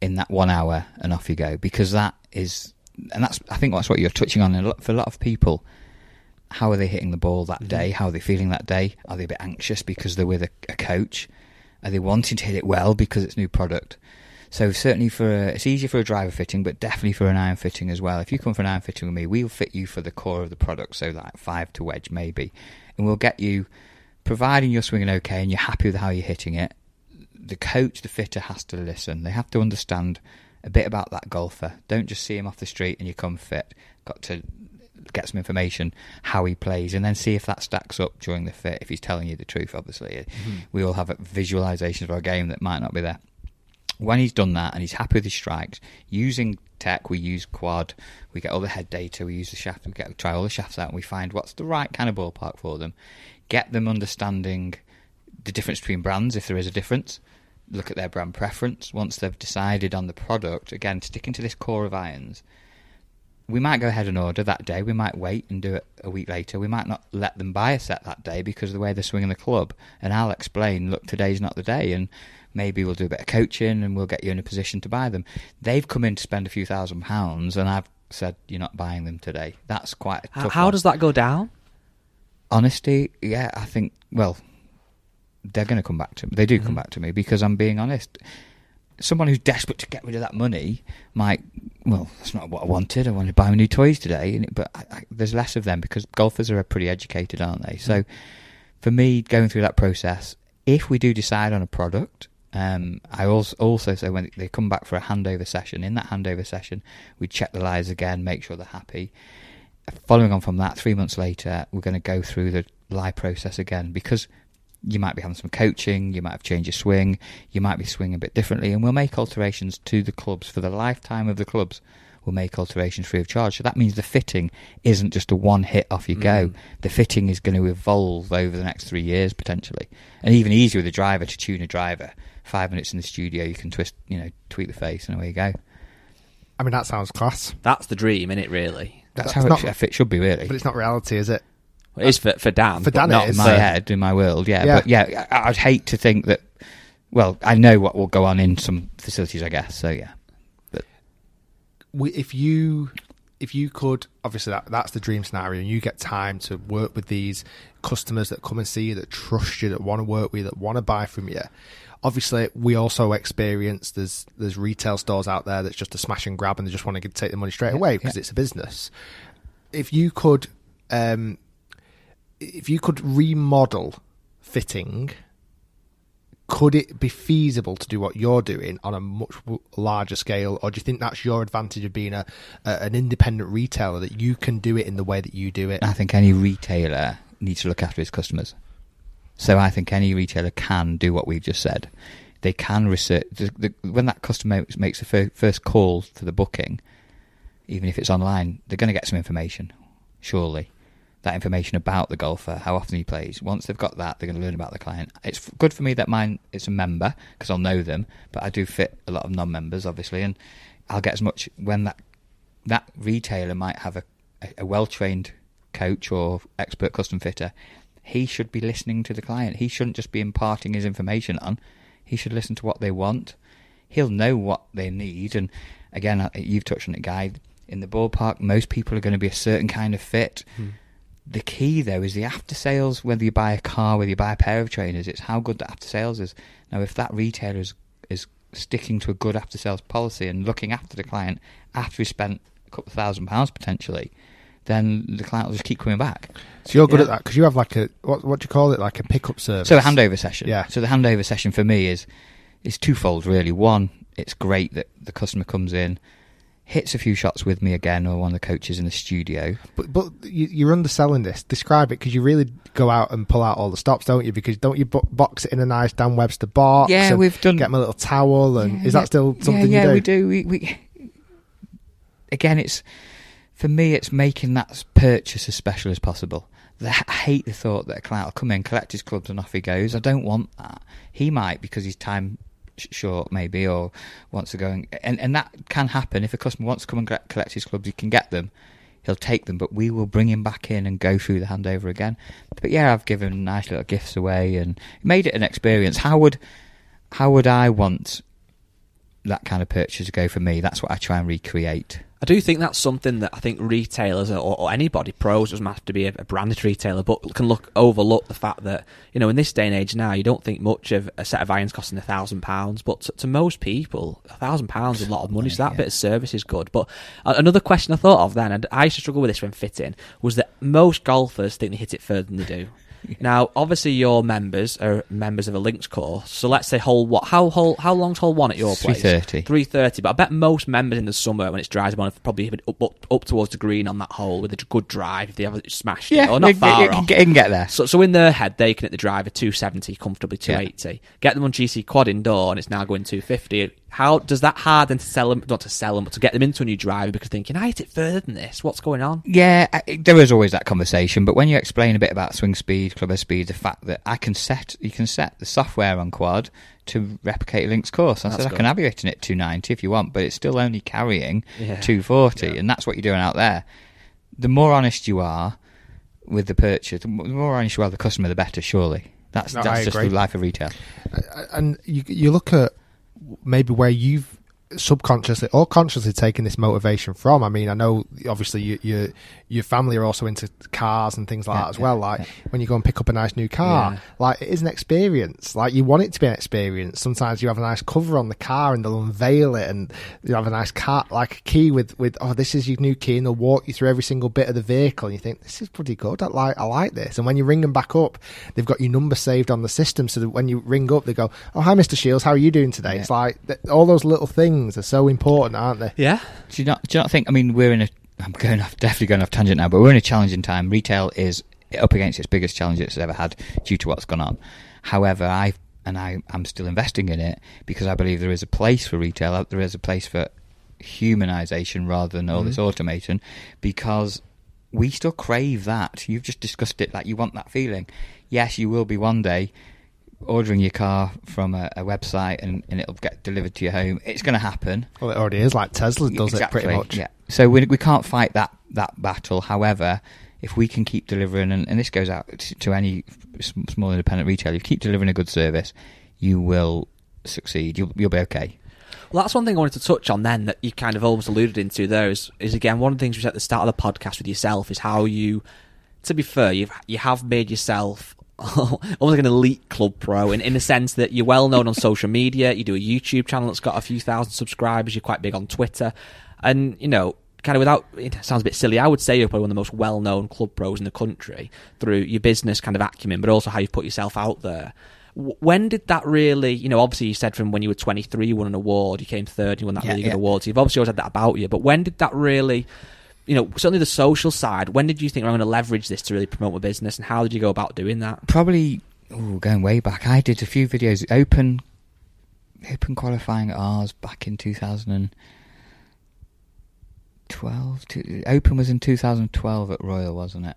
in that one hour and off you go because that is and that's I think that's what you're touching on for a lot of people. How are they hitting the ball that mm-hmm. day? How are they feeling that day? Are they a bit anxious because they're with a, a coach? Are they wanting to hit it well because it's new product? So certainly for a, it's easier for a driver fitting, but definitely for an iron fitting as well. If you come for an iron fitting with me, we'll fit you for the core of the product, so like five to wedge maybe, and we'll get you, providing you're swinging okay and you're happy with how you're hitting it. The coach, the fitter, has to listen. They have to understand a bit about that golfer. Don't just see him off the street and you come fit. Got to get some information how he plays and then see if that stacks up during the fit. If he's telling you the truth, obviously, mm-hmm. we all have visualizations of our game that might not be there when he's done that and he's happy with his strikes, using tech, we use quad, we get all the head data, we use the shaft, we get try all the shafts out, and we find what's the right kind of ballpark for them. Get them understanding the difference between brands, if there is a difference. Look at their brand preference. Once they've decided on the product, again, sticking to this core of irons, we might go ahead and order that day. We might wait and do it a week later. We might not let them buy a set that day because of the way they're swinging the club. And I'll explain, look, today's not the day. And maybe we'll do a bit of coaching and we'll get you in a position to buy them. They've come in to spend a few thousand pounds and I've said, you're not buying them today. That's quite a How, tough how one. does that go down? Honesty, yeah, I think, well, they're going to come back to me. They do come mm-hmm. back to me because I'm being honest. Someone who's desperate to get rid of that money might, well, that's not what I wanted. I wanted to buy new toys today, but I, I, there's less of them because golfers are pretty educated, aren't they? So, for me, going through that process, if we do decide on a product, um, I also also say when they come back for a handover session, in that handover session, we check the lies again, make sure they're happy. Following on from that, three months later, we're going to go through the lie process again because you might be having some coaching, you might have changed your swing, you might be swinging a bit differently, and we'll make alterations to the clubs for the lifetime of the clubs. We'll make alterations free of charge. So that means the fitting isn't just a one hit off you go. Mm. The fitting is going to evolve over the next three years potentially, and even easier with a driver to tune a driver. Five minutes in the studio, you can twist, you know, tweak the face, and away you go. I mean, that sounds class. That's the dream, isn't it? Really, That's That's how it, not- sh- if it should be really. But it's not reality, is it? It is for for Dan. For Dan, not in my head, in my world, yeah. Yeah. But yeah, I- I'd hate to think that. Well, I know what will go on in some facilities, I guess. So yeah, we, if you if you could obviously that that's the dream scenario and you get time to work with these customers that come and see you that trust you that want to work with you that want to buy from you obviously we also experience there's there's retail stores out there that's just a smash and grab and they just want to take the money straight away because it's a business if you could um if you could remodel fitting could it be feasible to do what you're doing on a much larger scale, or do you think that's your advantage of being a, a an independent retailer that you can do it in the way that you do it? I think any retailer needs to look after his customers. So I think any retailer can do what we've just said. They can research the, the, when that customer makes- the fir- first call for the booking, even if it's online. They're going to get some information, surely. That information about the golfer, how often he plays. Once they've got that, they're going to learn about the client. It's good for me that mine it's a member because I'll know them, but I do fit a lot of non-members, obviously, and I'll get as much when that that retailer might have a, a, a well trained coach or expert custom fitter. He should be listening to the client. He shouldn't just be imparting his information on. He should listen to what they want. He'll know what they need. And again, you've touched on it, Guy. In the ballpark, most people are going to be a certain kind of fit. Hmm. The key, though, is the after sales. Whether you buy a car, whether you buy a pair of trainers, it's how good the after sales is. Now, if that retailer is, is sticking to a good after sales policy and looking after the client after he spent a couple of thousand pounds potentially, then the client will just keep coming back. So you're good Yeah. at that because you have like a what what do you call it like a pickup service? So a handover session. Yeah. So the handover session for me is is twofold really. One, it's great that the customer comes in, hits a few shots with me again, or one of the coaches in the studio. But but you, you're underselling this. Describe it because you really go out and pull out all the stops, don't you? Because don't you box it in a nice Dan Webster box? Yeah, we've done- Get my little towel, and Yeah, is yeah. that still something yeah, yeah, you do? we do. We, we again, it's for me. It's making that purchase as special as possible. I hate the thought that a client will come in, collect his clubs, and off he goes. I don't want that. He might because his time short, maybe, or wants to go and, and and that can happen. If a customer wants to come and collect- collect his clubs, he can get them. He'll take them, but we will bring him back in and go through the handover again. But yeah, I've given nice little gifts away and made it an experience. How would how would I want that kind of purchase to go for me? That's what I try and recreate. I do think that's something that I think retailers or, or anybody, pros doesn't have to be a, a branded retailer, but can look overlook the fact that you know in this day and age now you don't think much of a set of irons costing a thousand pounds, but to, to most people a thousand pounds is a lot of money. So that bit of service is good. But uh, another question I thought of then, and I used to struggle with this when fitting, was that most golfers think they hit it further than they do. <laughs> Now, obviously, your members are members of a links course. So let's say hole what? How hole? How long's hole one at your place? 3:30. Three thirty. But I bet most members in the summer when it's dry well have probably up, up up towards the green on that hole with a good drive if they haven't smashed Yeah, it or not you- far you can off. get- you can get there. So, so in their head, they can hit the driver two seventy comfortably, two eighty. Get them on GC quad indoor, and it's now going two fifty. How does that hard then to sell them? Not to sell them, but to get them into a new driver because thinking I hit it further than this. What's going on? Yeah, I- there is always that conversation, but when you explain a bit about swing speed, clubber speed, the fact that I can set, you can set the software on quad to replicate Link's course. I That's said I can have you hitting it 290 if you want, but it's still only carrying Yeah. 240, and that's what you're doing out there. The more honest you are with the purchase, the more honest you are with the customer, the better. Surely, that's No, that's just agree. the life of retail. and you you look at maybe where you've subconsciously or consciously taking this motivation from. I mean, I know obviously you, you your family are also into cars and things like Yeah, that as yeah, well. Like when you go and pick up a nice new car, Yeah. like it is an experience. Like you want it to be an experience. Sometimes you have a nice cover on the car and they'll unveil it, and you have a nice car like a key with with oh this is your new key, and they'll walk you through every single bit of the vehicle, and you think this is pretty good. I like I like this. And when you ring them back up, they've got your number saved on the system, so that when you ring up, they go, "Oh hi, Mister Shiels, how are you doing today?" It's like th- all those little things are so important, aren't they? Yeah. Do you not? Do you not think? I mean, we're in a. I'm going off, definitely going off tangent now, but we're in a challenging time. Retail is up against its biggest challenge it's ever had due to what's gone on. However, I and I am still investing in it because I believe there is a place for retail. There is a place for humanization rather than all Mhm. this automation, because we still crave that. You've just discussed it. Like you want that feeling. Yes, you will be one day ordering your car from a, a website and, and it'll get delivered to your home. It's going to happen. Well, it already is. Like Tesla does it pretty much. Yeah. So we we can't fight that that battle. However, if we can keep delivering, and, and this goes out to, to any small independent retailer, if you keep delivering a good service, you will succeed. You'll you'll be okay. Well, that's one thing I wanted to touch on then that you kind of almost alluded into there is, is again, one of the things we said at the start of the podcast with yourself is how you, to be fair, you've, you have made yourself <laughs> almost like an elite club pro in, in the sense that you're well known on social media, you do a YouTube channel that's got a few thousand subscribers, you're quite big on Twitter, and, you know, kind of without it sounds a bit silly. I would say you're probably one of the most well-known club pros in the country through your business kind of acumen, but also how you've put yourself out there. When did that really? You know, obviously you said from when you were 23, you won an award, you came third, you won that Yeah, really good yeah. award. So you've obviously always had that about you. But when did that really? You know, certainly the social side. When did you think I'm going to leverage this to really promote my business, and how did you go about doing that? Probably ooh, going way back. I did a few videos open open qualifying ours back in 2012. Open was in 2012 at Royal, wasn't it?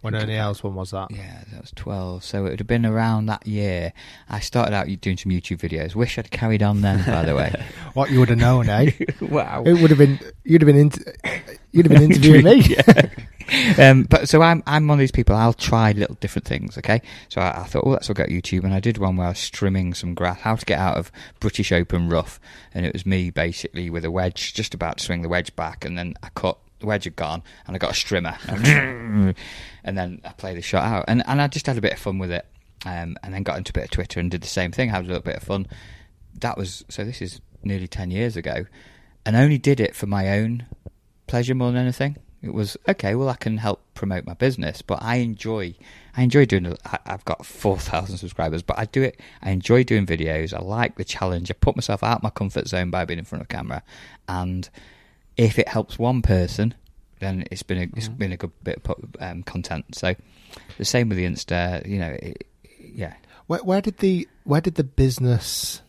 When only else one was that? Yeah, that was 12. So it would have been around that year. I started out doing some YouTube videos. Wish I'd carried on then, by the way. <laughs> What you would have known, eh? <laughs> Wow. It would have been. You'd have been. Inter- you'd have been <laughs> interviewing me. Yeah. um, but so I'm I'm one of these people. I'll try little different things. Okay, so I, I thought, oh, let's look at YouTube, and I did one where I was strimming some grass, how to get out of British Open rough, and it was me basically with a wedge, just about to swing the wedge back, and then I cut. Wedge had gone, and I got a strimmer, <laughs> and then I played the shot out, and and I just had a bit of fun with it, um, and then got into a bit of Twitter and did the same thing, had a little bit of fun. That was so. This is nearly ten years ago, and only did it for my own pleasure more than anything. It was okay. Well, I can help promote my business, but I enjoy. I enjoy doing. I've got four thousand subscribers, but I do it. I enjoy doing videos. I like the challenge. I put myself out my comfort zone by being in front of the camera, and if it helps one person, then it's been a it's been a good bit of um, content. So the same with the Insta, you know, it, yeah. Where, where did the where did the business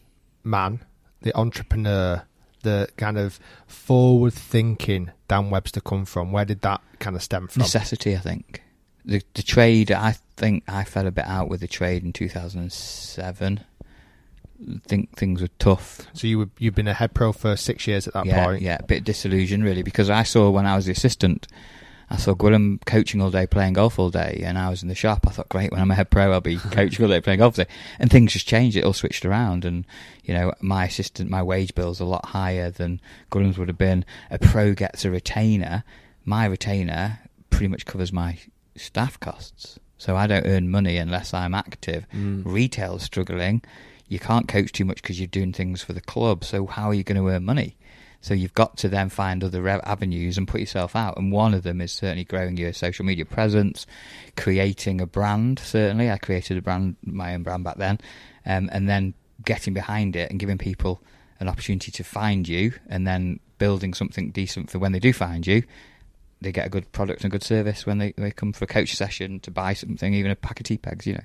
man, the entrepreneur, the kind of forward thinking Dan Webster come from? Where did that kind of stem from? Necessity, I think. The the trade, I think I fell a bit out with the trade in 2007. Think things were tough. So you were you've been a head pro for six years at that yeah, point. Yeah, a bit disillusioned really because I saw when I was the assistant, I saw Gwilym coaching all day, playing golf all day, and I was in the shop. I thought, great, when I'm a head pro, I'll be <laughs> coaching all day, playing golf all day. And things just changed. It all switched around, and you know, my assistant, my wage bill's a lot higher than Gwilym's would have been. A pro gets a retainer. My retainer pretty much covers my staff costs. So I don't earn money unless I'm active. Mm. Retail's struggling. You can't coach too much because you're doing things for the club. So how are you going to earn money? So you've got to then find other avenues and put yourself out. And one of them is certainly growing your social media presence, creating a brand. Certainly, I created a brand, my own brand back then, um, and then getting behind it and giving people an opportunity to find you, and then building something decent for when they do find you. They get a good product and good service when they, they come for a coach session to buy something, even a pack of tee pegs, you know.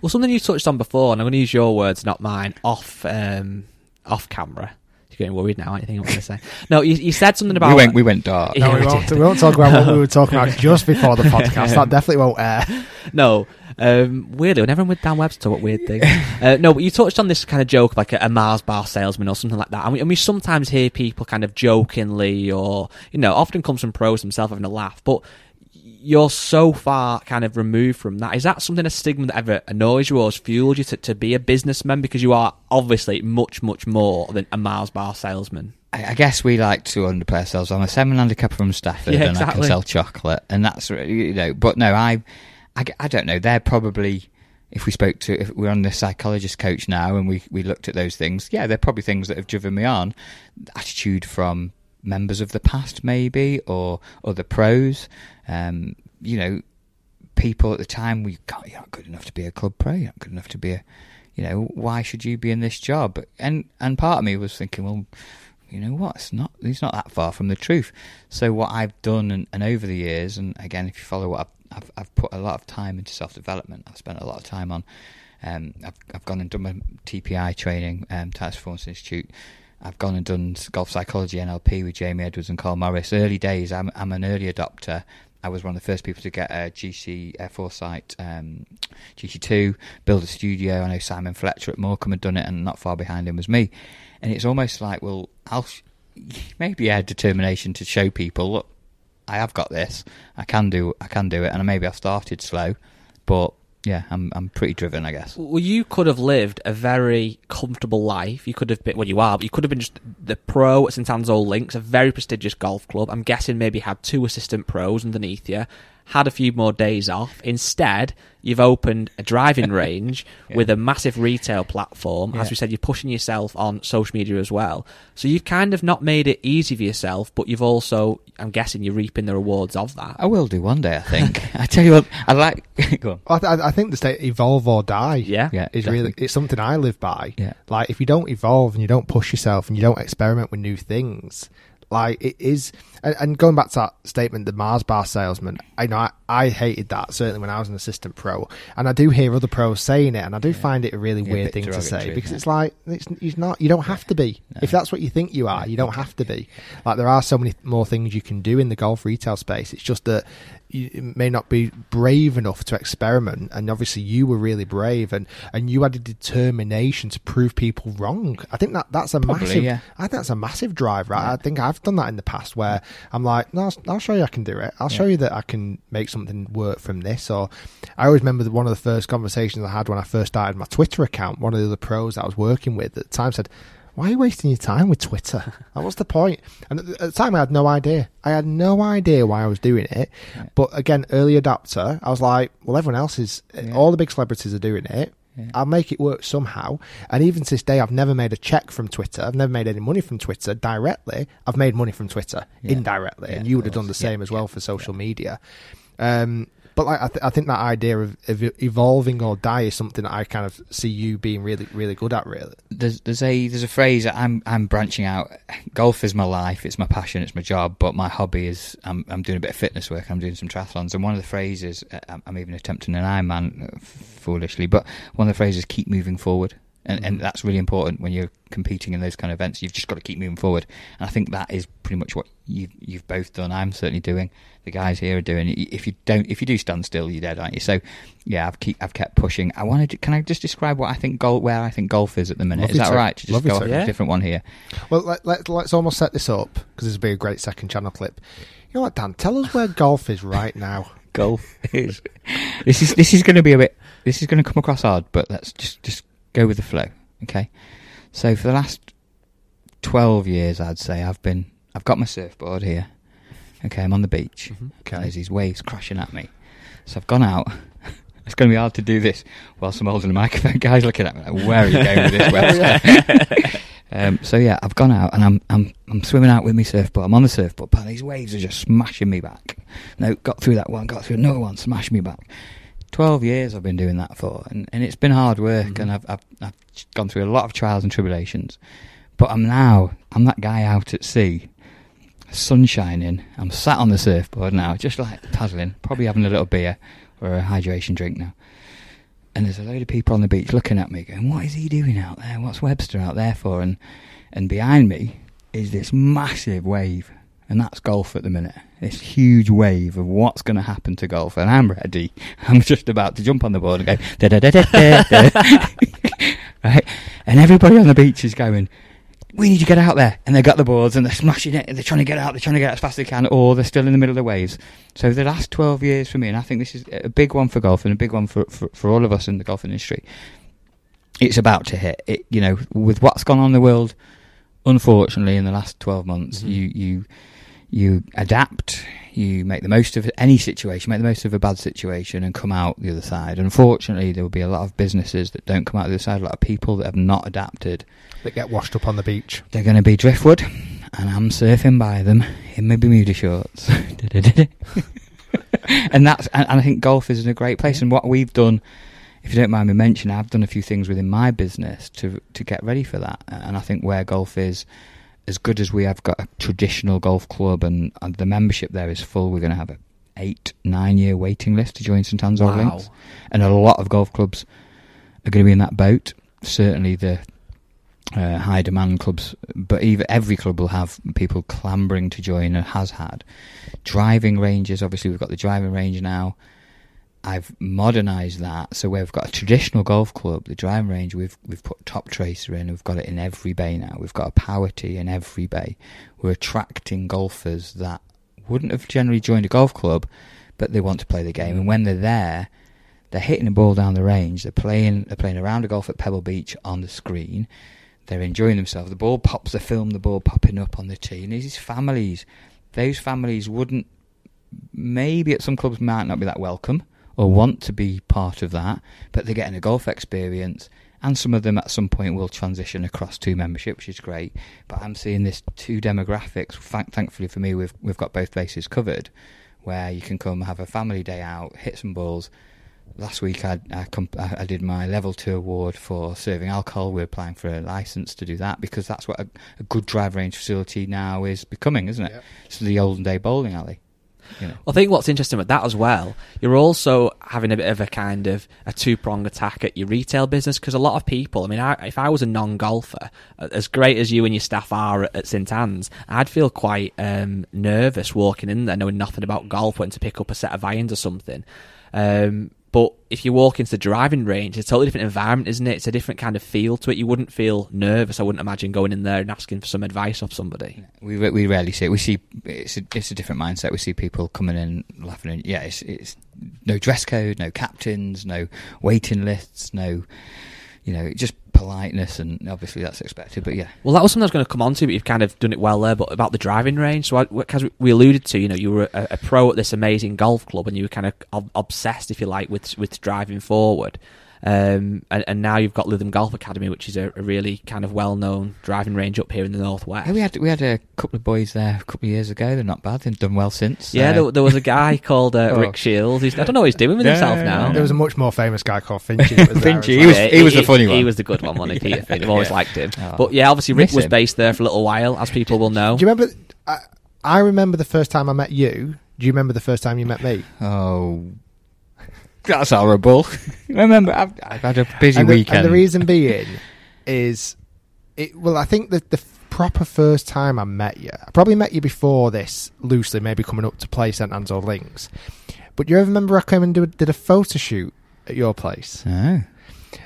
Well, something you touched on before, and I'm going to use your words, not mine, off um, off camera. You're getting worried now, aren't you? Think I'm going to say? No, you, you said something about We went, we went dark. No, we, won't, we won't talk about what we were talking about <laughs> just before the podcast. That definitely won't air. No, um, weirdly, whenever I'm with Dan Webster, talk about weird things. <laughs> uh, no, but you touched on this kind of joke, like a, a Mars bar salesman or something like that. And we, and we sometimes hear people kind of jokingly, or you know, often comes from pros themselves having a laugh, but you're so far kind of removed from that. Is that something a stigma that ever annoys you or has fueled you to, to be a businessman? Because you are obviously much, much more than a Mars bar salesman. I I guess we like to underplay ourselves. I'm a seven handicap from Stafford, Yeah, and I can sell chocolate, and that's you know. But no, I I don't know. They're probably if we spoke to if we're on the psychologist coach now, and we we looked at those things. Yeah, they're probably things that have driven me on. Attitude from members of the past, maybe, or other pros. Um, you know, people at the time we can't. You're not good enough to be a club pro. You're not good enough to be a. You know, why should you be in this job? And and part of me was thinking, well, you know what? It's not. It's not that far from the truth. So what I've done, and, and over the years, and again, if you follow what I've, I've, I've put a lot of time into self development. I've spent a lot of time on. Um, I've I've gone and done my TPI training, um, Titleist Performance Institute. I've gone and done golf psychology NLP with Jamie Edwards and Karl Morris. Early days, I'm I'm an early adopter. I was one of the first people to get a GC uh, Foresight um, GC2, build a studio. I know Simon Fletcher at Morecambe had done it, and not far behind him was me. And it's almost like, well, I'll <laughs> maybe I had determination to show people, look, I have got this. I can do. I can do it, and maybe I started slow, but yeah, I'm I'm pretty driven, I guess. Well, you could have lived a very comfortable life. You could have been, well, you are, but you could have been just the pro at St Anne's Old Links, a very prestigious golf club. I'm guessing maybe had two assistant pros underneath you, had a few more days off. Instead, you've opened a driving <laughs> range with a massive retail platform. As Yeah. we said, you're pushing yourself on social media as well. So you've kind of not made it easy for yourself, but you've also, I'm guessing, you're reaping the rewards of that. I will do one day. I think. <laughs> I tell you what, I like. <laughs> go on. I, th- I think the state evolve or die. Yeah, Yeah, is really it's something I live by. Yeah. like if you don't evolve and you don't push yourself and you don't experiment with new things, like it is. And, and going back to that statement, the Mars bar salesman, I know I, I hated that certainly when I was an assistant pro, and I do hear other pros saying it, and I do find it a really Yeah, weird bit thing to say because it's like it's, it's not. You don't have to be. If that's what you think you are, you don't have to be. Like there are so many more things you can do in the golf retail space. It's just that you may not be brave enough to experiment, and obviously you were really brave, and and you had a determination to prove people wrong. I think that that's a Probably, massive. yeah. I think that's a massive drive, right? I think I've done that in the past where I'm like, no, I'll, I'll show you I can do it. I'll show you that I can make something work from this. Or I always remember one of the first conversations I had when I first started my Twitter account. One of the other pros that I was working with at the time said. Why are you wasting your time with Twitter? <laughs> What's the point? And at the, time, I had no idea. I had no idea why I was doing it. But again, early adopter, I was like, well, everyone else is, all the big celebrities are doing it. I'll make it work somehow. And even to this day, I've never made a check from Twitter. I've never made any money from Twitter directly. I've made money from Twitter Yeah. indirectly. Yeah, and you would have done the same Yeah, as well for social media. Um, but like, I, th- I think that idea of, of evolving or die is something that I kind of see you being really, really good at. Really, there's there's a there's a phrase I'm I'm branching out. Golf is my life, it's my passion, it's my job, but my hobby is I'm I'm doing a bit of fitness work. I'm doing some triathlons, and one of the phrases uh, I'm even attempting an Ironman uh, foolishly, but one of the phrases keep moving forward. And, and mm. that's really important when you're competing in those kind of events. You've just got to keep moving forward, and I think that is pretty much what you've you've both done. I'm certainly doing. The guys here are doing. If you don't, if you do stand still, you're dead, aren't you? So, yeah, I've keep I've kept pushing. I wanted. To, can I just describe what I think golf, where I think golf is at the minute? Love is that right? To just go you off to. a different one here. Well, let, let, let's almost set this up because this will be a great second channel clip. You know what, Dan? Tell us where golf is right now. <laughs> golf is. This is this is going to be a bit. This is going to come across odd, but let's just just go with the flow. Okay. So for the last twelve years, I'd say I've been. I've got my surfboard here. Okay, I'm on the beach. Okay. There's these waves crashing at me. So I've gone out. <laughs> It's going to be hard to do this whilst I'm holding the microphone. <laughs> Guys looking at me like, where are you going with this <laughs> website? um, so yeah, I've gone out and I'm I'm I'm swimming out with my surfboard. I'm on the surfboard, but these waves are just smashing me back. No, got through that one, got through another one, smashed me back. Twelve years I've been doing that for, and, and it's been hard work, mm-hmm. and I've, I've I've gone through a lot of trials and tribulations. But I'm now I'm that guy out at sea, sun shining. I'm sat on the surfboard now, just like paddling, probably having a little beer or a hydration drink now. And there's a load of people on the beach looking at me, going, "What is he doing out there? What's Webster out there for?" And and behind me is this massive wave, and that's golf at the minute. This huge wave of what's going to happen to golf, and I'm ready. <laughs> I'm just about to jump on the board and go da da da da da. <laughs> right, and everybody on the beach is going. We need to get out there, and they got the boards and they're smashing it. They're trying to get out. They're trying to get out as fast as they can, or they're still in the middle of the waves. So the last twelve years for me, and I think this is a big one for golf and a big one for for, for all of us in the golf industry. It's about to hit. It, you know, with what's gone on in the world, unfortunately, in the last twelve months, Mm-hmm. you you you adapt. You make the most of any situation, make the most of a bad situation, and come out the other side. Unfortunately, there will be a lot of businesses that don't come out the other side. A lot of people that have not adapted That get washed up on the beach. they're going to be driftwood, and I'm surfing by them in my Bermuda shorts. <laughs> and that's and, and I think golf is in a great place. And what we've done, if you don't mind me mentioning, I've done a few things within my business to to get ready for that. And I think where golf is as good as we have got a traditional golf club, and, and the membership there is full. We're going to have a eight nine year waiting list to join St Anne's Old Wow. Links, and a lot of golf clubs are going to be in that boat. Certainly the uh, high demand clubs, but even every club will have people clambering to join and has had. Driving ranges, obviously, we've got the driving range now. I've modernised that, so we've got a traditional golf club, the driving range. We've we've put Top Tracer in. We've got it in every bay now. We've got a Power Tee in every bay. We're attracting golfers that wouldn't have generally joined a golf club, but they want to play the game. And when they're there, they're hitting the ball down the range. They're playing. They're playing around a golf at Pebble Beach on the screen. They're enjoying themselves. The ball pops. They film the ball popping up on the tee. And these families, those families wouldn't. Maybe at some clubs might not be that welcome or want to be part of that, but they're getting a golf experience. And some of them at some point will transition across to membership, which is great. But I'm seeing this two demographics. Thankfully for me, we've we've got both bases covered, where you can come have a family day out, hit some balls. Last week I I, comp- I did my level two award for serving alcohol. We're applying for a license to do that because that's what a, a good drive range facility now is becoming, isn't it? It's the olden day bowling alley. I think what's interesting with that as well, you're also having a bit of a kind of a two prong attack at your retail business because a lot of people, I mean, I, if I was a non golfer, as great as you and your staff are at, at St Anne's, I'd feel quite um, nervous walking in there knowing nothing about golf, wanting to pick up a set of irons or something. Um, but if you walk into the driving range, it's a totally different environment, isn't it? It's a different kind of feel to it. You wouldn't feel nervous. I wouldn't imagine going in there and asking for some advice off somebody. We we rarely see it. We see it's a, it's a different mindset. We see people coming in laughing. And, yeah, it's it's no dress code, no captains, no waiting lists, no you know just politeness, and obviously that's expected. But yeah, Well, that was something I was going to come on to, but you've kind of done it well there. But about the driving range, so because we alluded to, you know, you were a, a pro at this amazing golf club, and you were kind of ob- obsessed, if you like, with with driving forward. Um, and, and now you've got Lytham Golf Academy, which is a, a really kind of well-known driving range up here in the northwest. Yeah, we had we had a couple of boys there a couple of years ago. They're not bad. They've done well since. Yeah, Uh, there, there was a guy <laughs> called uh, Oh. Rick Shiels. He's, I don't know what he's doing with Yeah, himself yeah, now. There was a much more famous guy called Finchy. that was there as Finchy, well. he was- he was the funny He one. He was the good one, wasn't he? <laughs> Peter Finch. I've always Yeah. liked him. Oh. But yeah, obviously Rick was him. based there for a little while, as people will know. Do you remember? I, I remember the first time I met you. Do you remember the first time you met me? Oh, that's horrible. <laughs> Remember, I've, I've had a busy and the, weekend. And the reason being is, it. Well, I think that the proper first time I met you, I probably met you before this loosely, maybe coming up to play St Anne's or Links. But you ever remember I came and did, did a photo shoot at your place? Oh.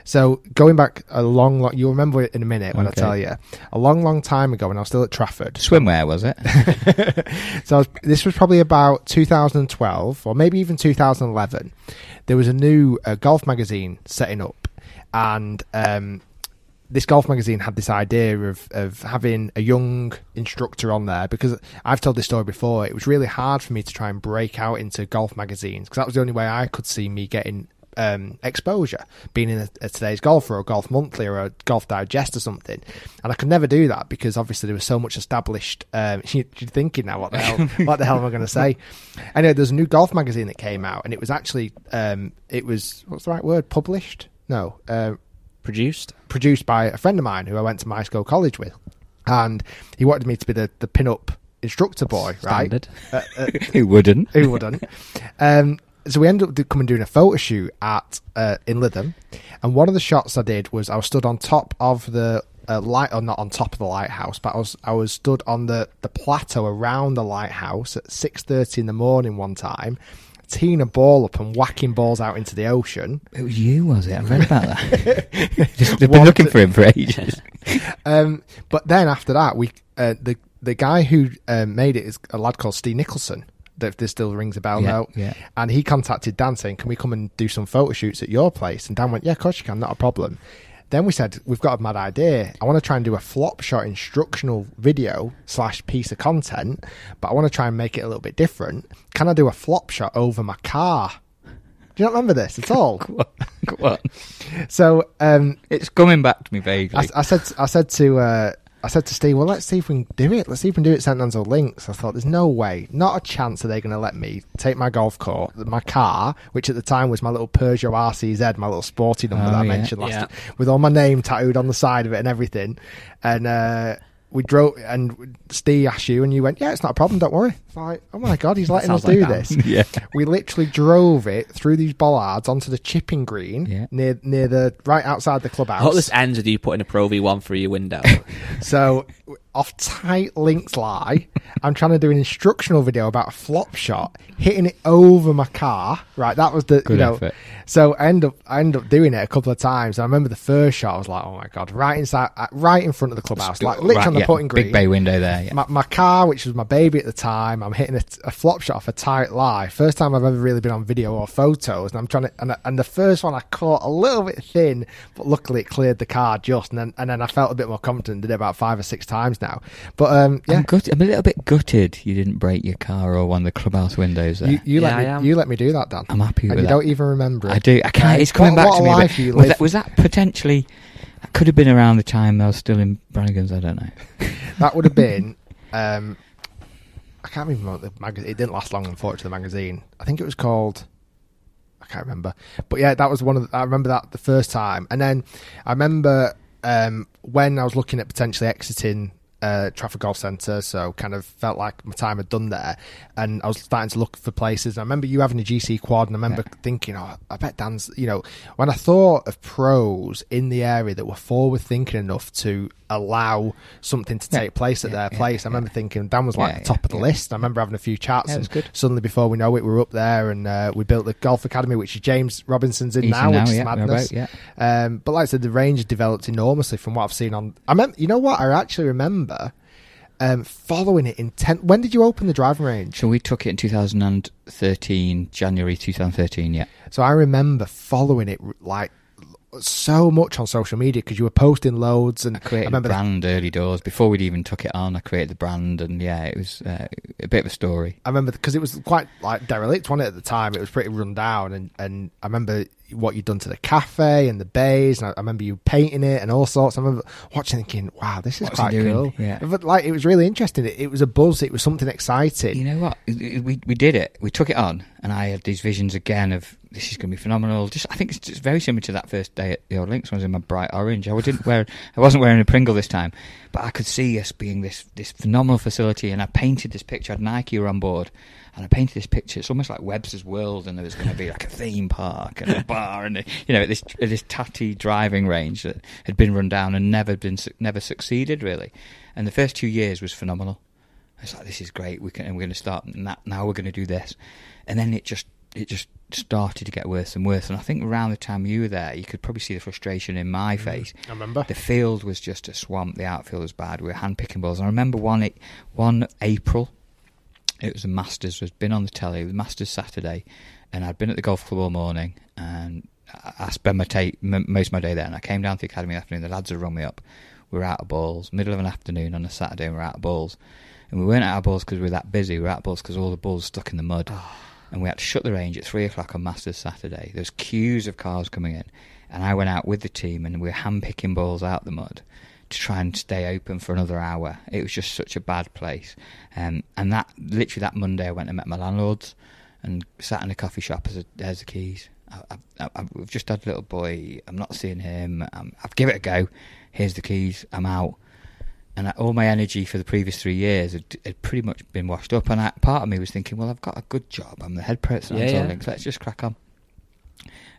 So going back a long, long, you'll remember it in a minute when Okay. I tell you. A long, long time ago when I was still at Trafford. Swimwear was it? <laughs> so I was, this was probably about 2012 or maybe even 2011. There was a new uh, golf magazine setting up, and um, this golf magazine had this idea of of having a young instructor on there because I've told this story before. It was really hard for me to try and break out into golf magazines because that was the only way I could see me getting um, exposure, being in a, a today's golfer or a golf monthly or a golf digest or something. And I could never do that because obviously there was so much established. Um, you, <laughs> you're thinking now, what the hell? <laughs> what the hell am I going to say? Anyway, there's a new golf magazine that came out, and it was actually um, it was what's the right word? Published? No, uh, produced. Produced by a friend of mine who I went to my school college with, and he wanted me to be the the pin up instructor boy, right? Uh, uh, <laughs> Who wouldn't? who wouldn't? Um, so we ended up coming doing a photo shoot at uh, in Lytham, and one of the shots I did was I was stood on top of the uh, light, or not on top of the lighthouse, but I was I was stood on the the plateau around the lighthouse at six thirty in the morning one time, teeing a ball up and whacking balls out into the ocean. It was you, was it? I read about that. <laughs> Just, they've been looking for him for ages. <laughs> um, but then after that, we uh, the the guy who um, made it is a lad called Steve Nicholson. That if this still rings a bell Yeah, now, yeah. and he contacted Dan saying, "Can we come and do some photo shoots at your place?" And Dan went, "Yeah, of course you can, not a problem." Then we said, "We've got a mad idea. I want to try and do a flop shot instructional video slash piece of content, but I want to try and make it a little bit different. Can I do a flop shot over my car?" Do you not remember this at all? <laughs> Go on. So um, It's coming back to me vaguely. I, I said, I said to, uh, I said to Steve, well, let's see if we can do it. Let's see if we can do it at St Anne's or Links. I thought, there's no way, not a chance are they going to let me take my golf cart, my car, which at the time was my little Peugeot RCZ, my little sporty number Oh, that I yeah. mentioned last, Yeah. with all my name tattooed on the side of it and everything. And uh, we drove, and Steve asked you, and you went, yeah, it's not a problem, don't worry. It's like, oh my god, he's letting us like do this. <laughs> Yeah. We literally drove it through these bollards onto the chipping green Yeah. near near the right outside the clubhouse. I hope this ends with you putting a Pro V1 through your window. <laughs> So off tight links lie, I'm trying to do an instructional video about a flop shot, hitting it over my car. Right, that was the Good you know. effort. So I end up I end up doing it a couple of times. I remember the first shot. I was like, oh my god, right inside, uh, right in front of the clubhouse, like literally Right, on the yeah, putting green. Big bay window there. Yeah. My, my car, which was my baby at the time, I'm hitting a, a flop shot off a tight lie. First time I've ever really been on video or photos, and I'm trying to. And, and the first one I caught a little bit thin, but luckily it cleared the car just. And then and then I felt a bit more confident. Did it about five or six times now. But um, yeah, I'm, gut- I'm a little bit gutted you didn't break your car or one of the clubhouse windows there. you, you Yeah, I let am. me you let me do that, Dan. I'm happy and you that. don't even remember it. I do. I can't. Uh, it's coming what, back what to a me. a life you was, that, was that potentially? That could have been around the time I was still in Brannigan's. I don't know. <laughs> that would have been. Um, I can't remember the magazine. It didn't last long, unfortunately. The magazine. I think it was called. I can't remember, but yeah, that was one of. The, I remember that the first time, and then I remember um, when I was looking at potentially exiting uh, Trafford Golf Centre, so kind of felt like my time had done there, and I was starting to look for places. I remember you having a GC quad, and I remember thinking, oh, I bet Dan's. You know, when I thought of pros in the area that were forward thinking enough to allow something to Yeah. take place at Yeah, their place, I remember thinking Dan was like the top of the list. I remember having a few chats, and good. suddenly before we know it, we're up there, and uh, we built the golf academy, which is James Robinson's in He's now, in now, which is madness. about, Um, but like I said, the range developed enormously from what I've seen on. I remember, you know what? I actually remember um, following it in ten. When did you open the driving range? So we took it in 2013, January 2013. Yeah. So I remember following it like so much on social media because you were posting loads, and I, created remember the the- brand early doors before we'd even took it on. I created the brand, and yeah, it was uh, a bit of a story. I remember because it was quite like derelict, wasn't it? At the time, it was pretty run down, and and I remember what you'd done to the cafe and the bays. And I, I remember you painting it and all sorts. I remember watching, thinking, "Wow, this is What's quite cool." Yeah. But like, it was really interesting. It, it was a buzz. It was something exciting. You know what? We we did it. We took it on, and I had these visions again of this is going to be phenomenal. Just I think it's just very similar to that first day at the old links I was in my bright orange. I didn't wear I wasn't wearing a Pringle this time, but I could see us being this this phenomenal facility. And I painted this picture. I had Nike were on board, and I painted this picture. It's almost like Webster's World, and there was going to be like a theme park and a <laughs> bar, and you know this this tatty driving range that had been run down and never been never succeeded really. And the first two years was phenomenal. I was like, this is great. We can, and we're going to start that, now. We're going to do this, and then it just it just started to get worse and worse. And I think around the time you were there, you could probably see the frustration in my mm, face. I remember. the field was just a swamp. The outfield was bad. We were hand picking balls. I remember one one April. It was the Masters. Had been on the telly. It was Masters Saturday, and I'd been at the golf club all morning, and I spent my ta- m- most of my day there. And I came down to the academy in the afternoon. The lads had rung me up. We were out of balls. Middle of an afternoon on a Saturday, and we were out of balls. And we weren't out of balls because we were that busy. We were out of balls because all the balls stuck in the mud. Ah. And we had to shut the range at three o'clock on Masters Saturday. There was queues of cars coming in, and I went out with the team, and we were hand picking balls out the mud to try and stay open for another hour. It was just such a bad place. Um, and that literally that Monday, I went and met my landlords and sat in a coffee shop. As a, there's the keys. I, I, I, we've just had a little boy. I'm not seeing him. I've give it a go. Here's the keys. I'm out. And I, all my energy for the previous three years had, had pretty much been washed up. And I, part of me was thinking, well, I've got a good job. I'm the head person. Yeah, yeah. Links. Let's just crack on.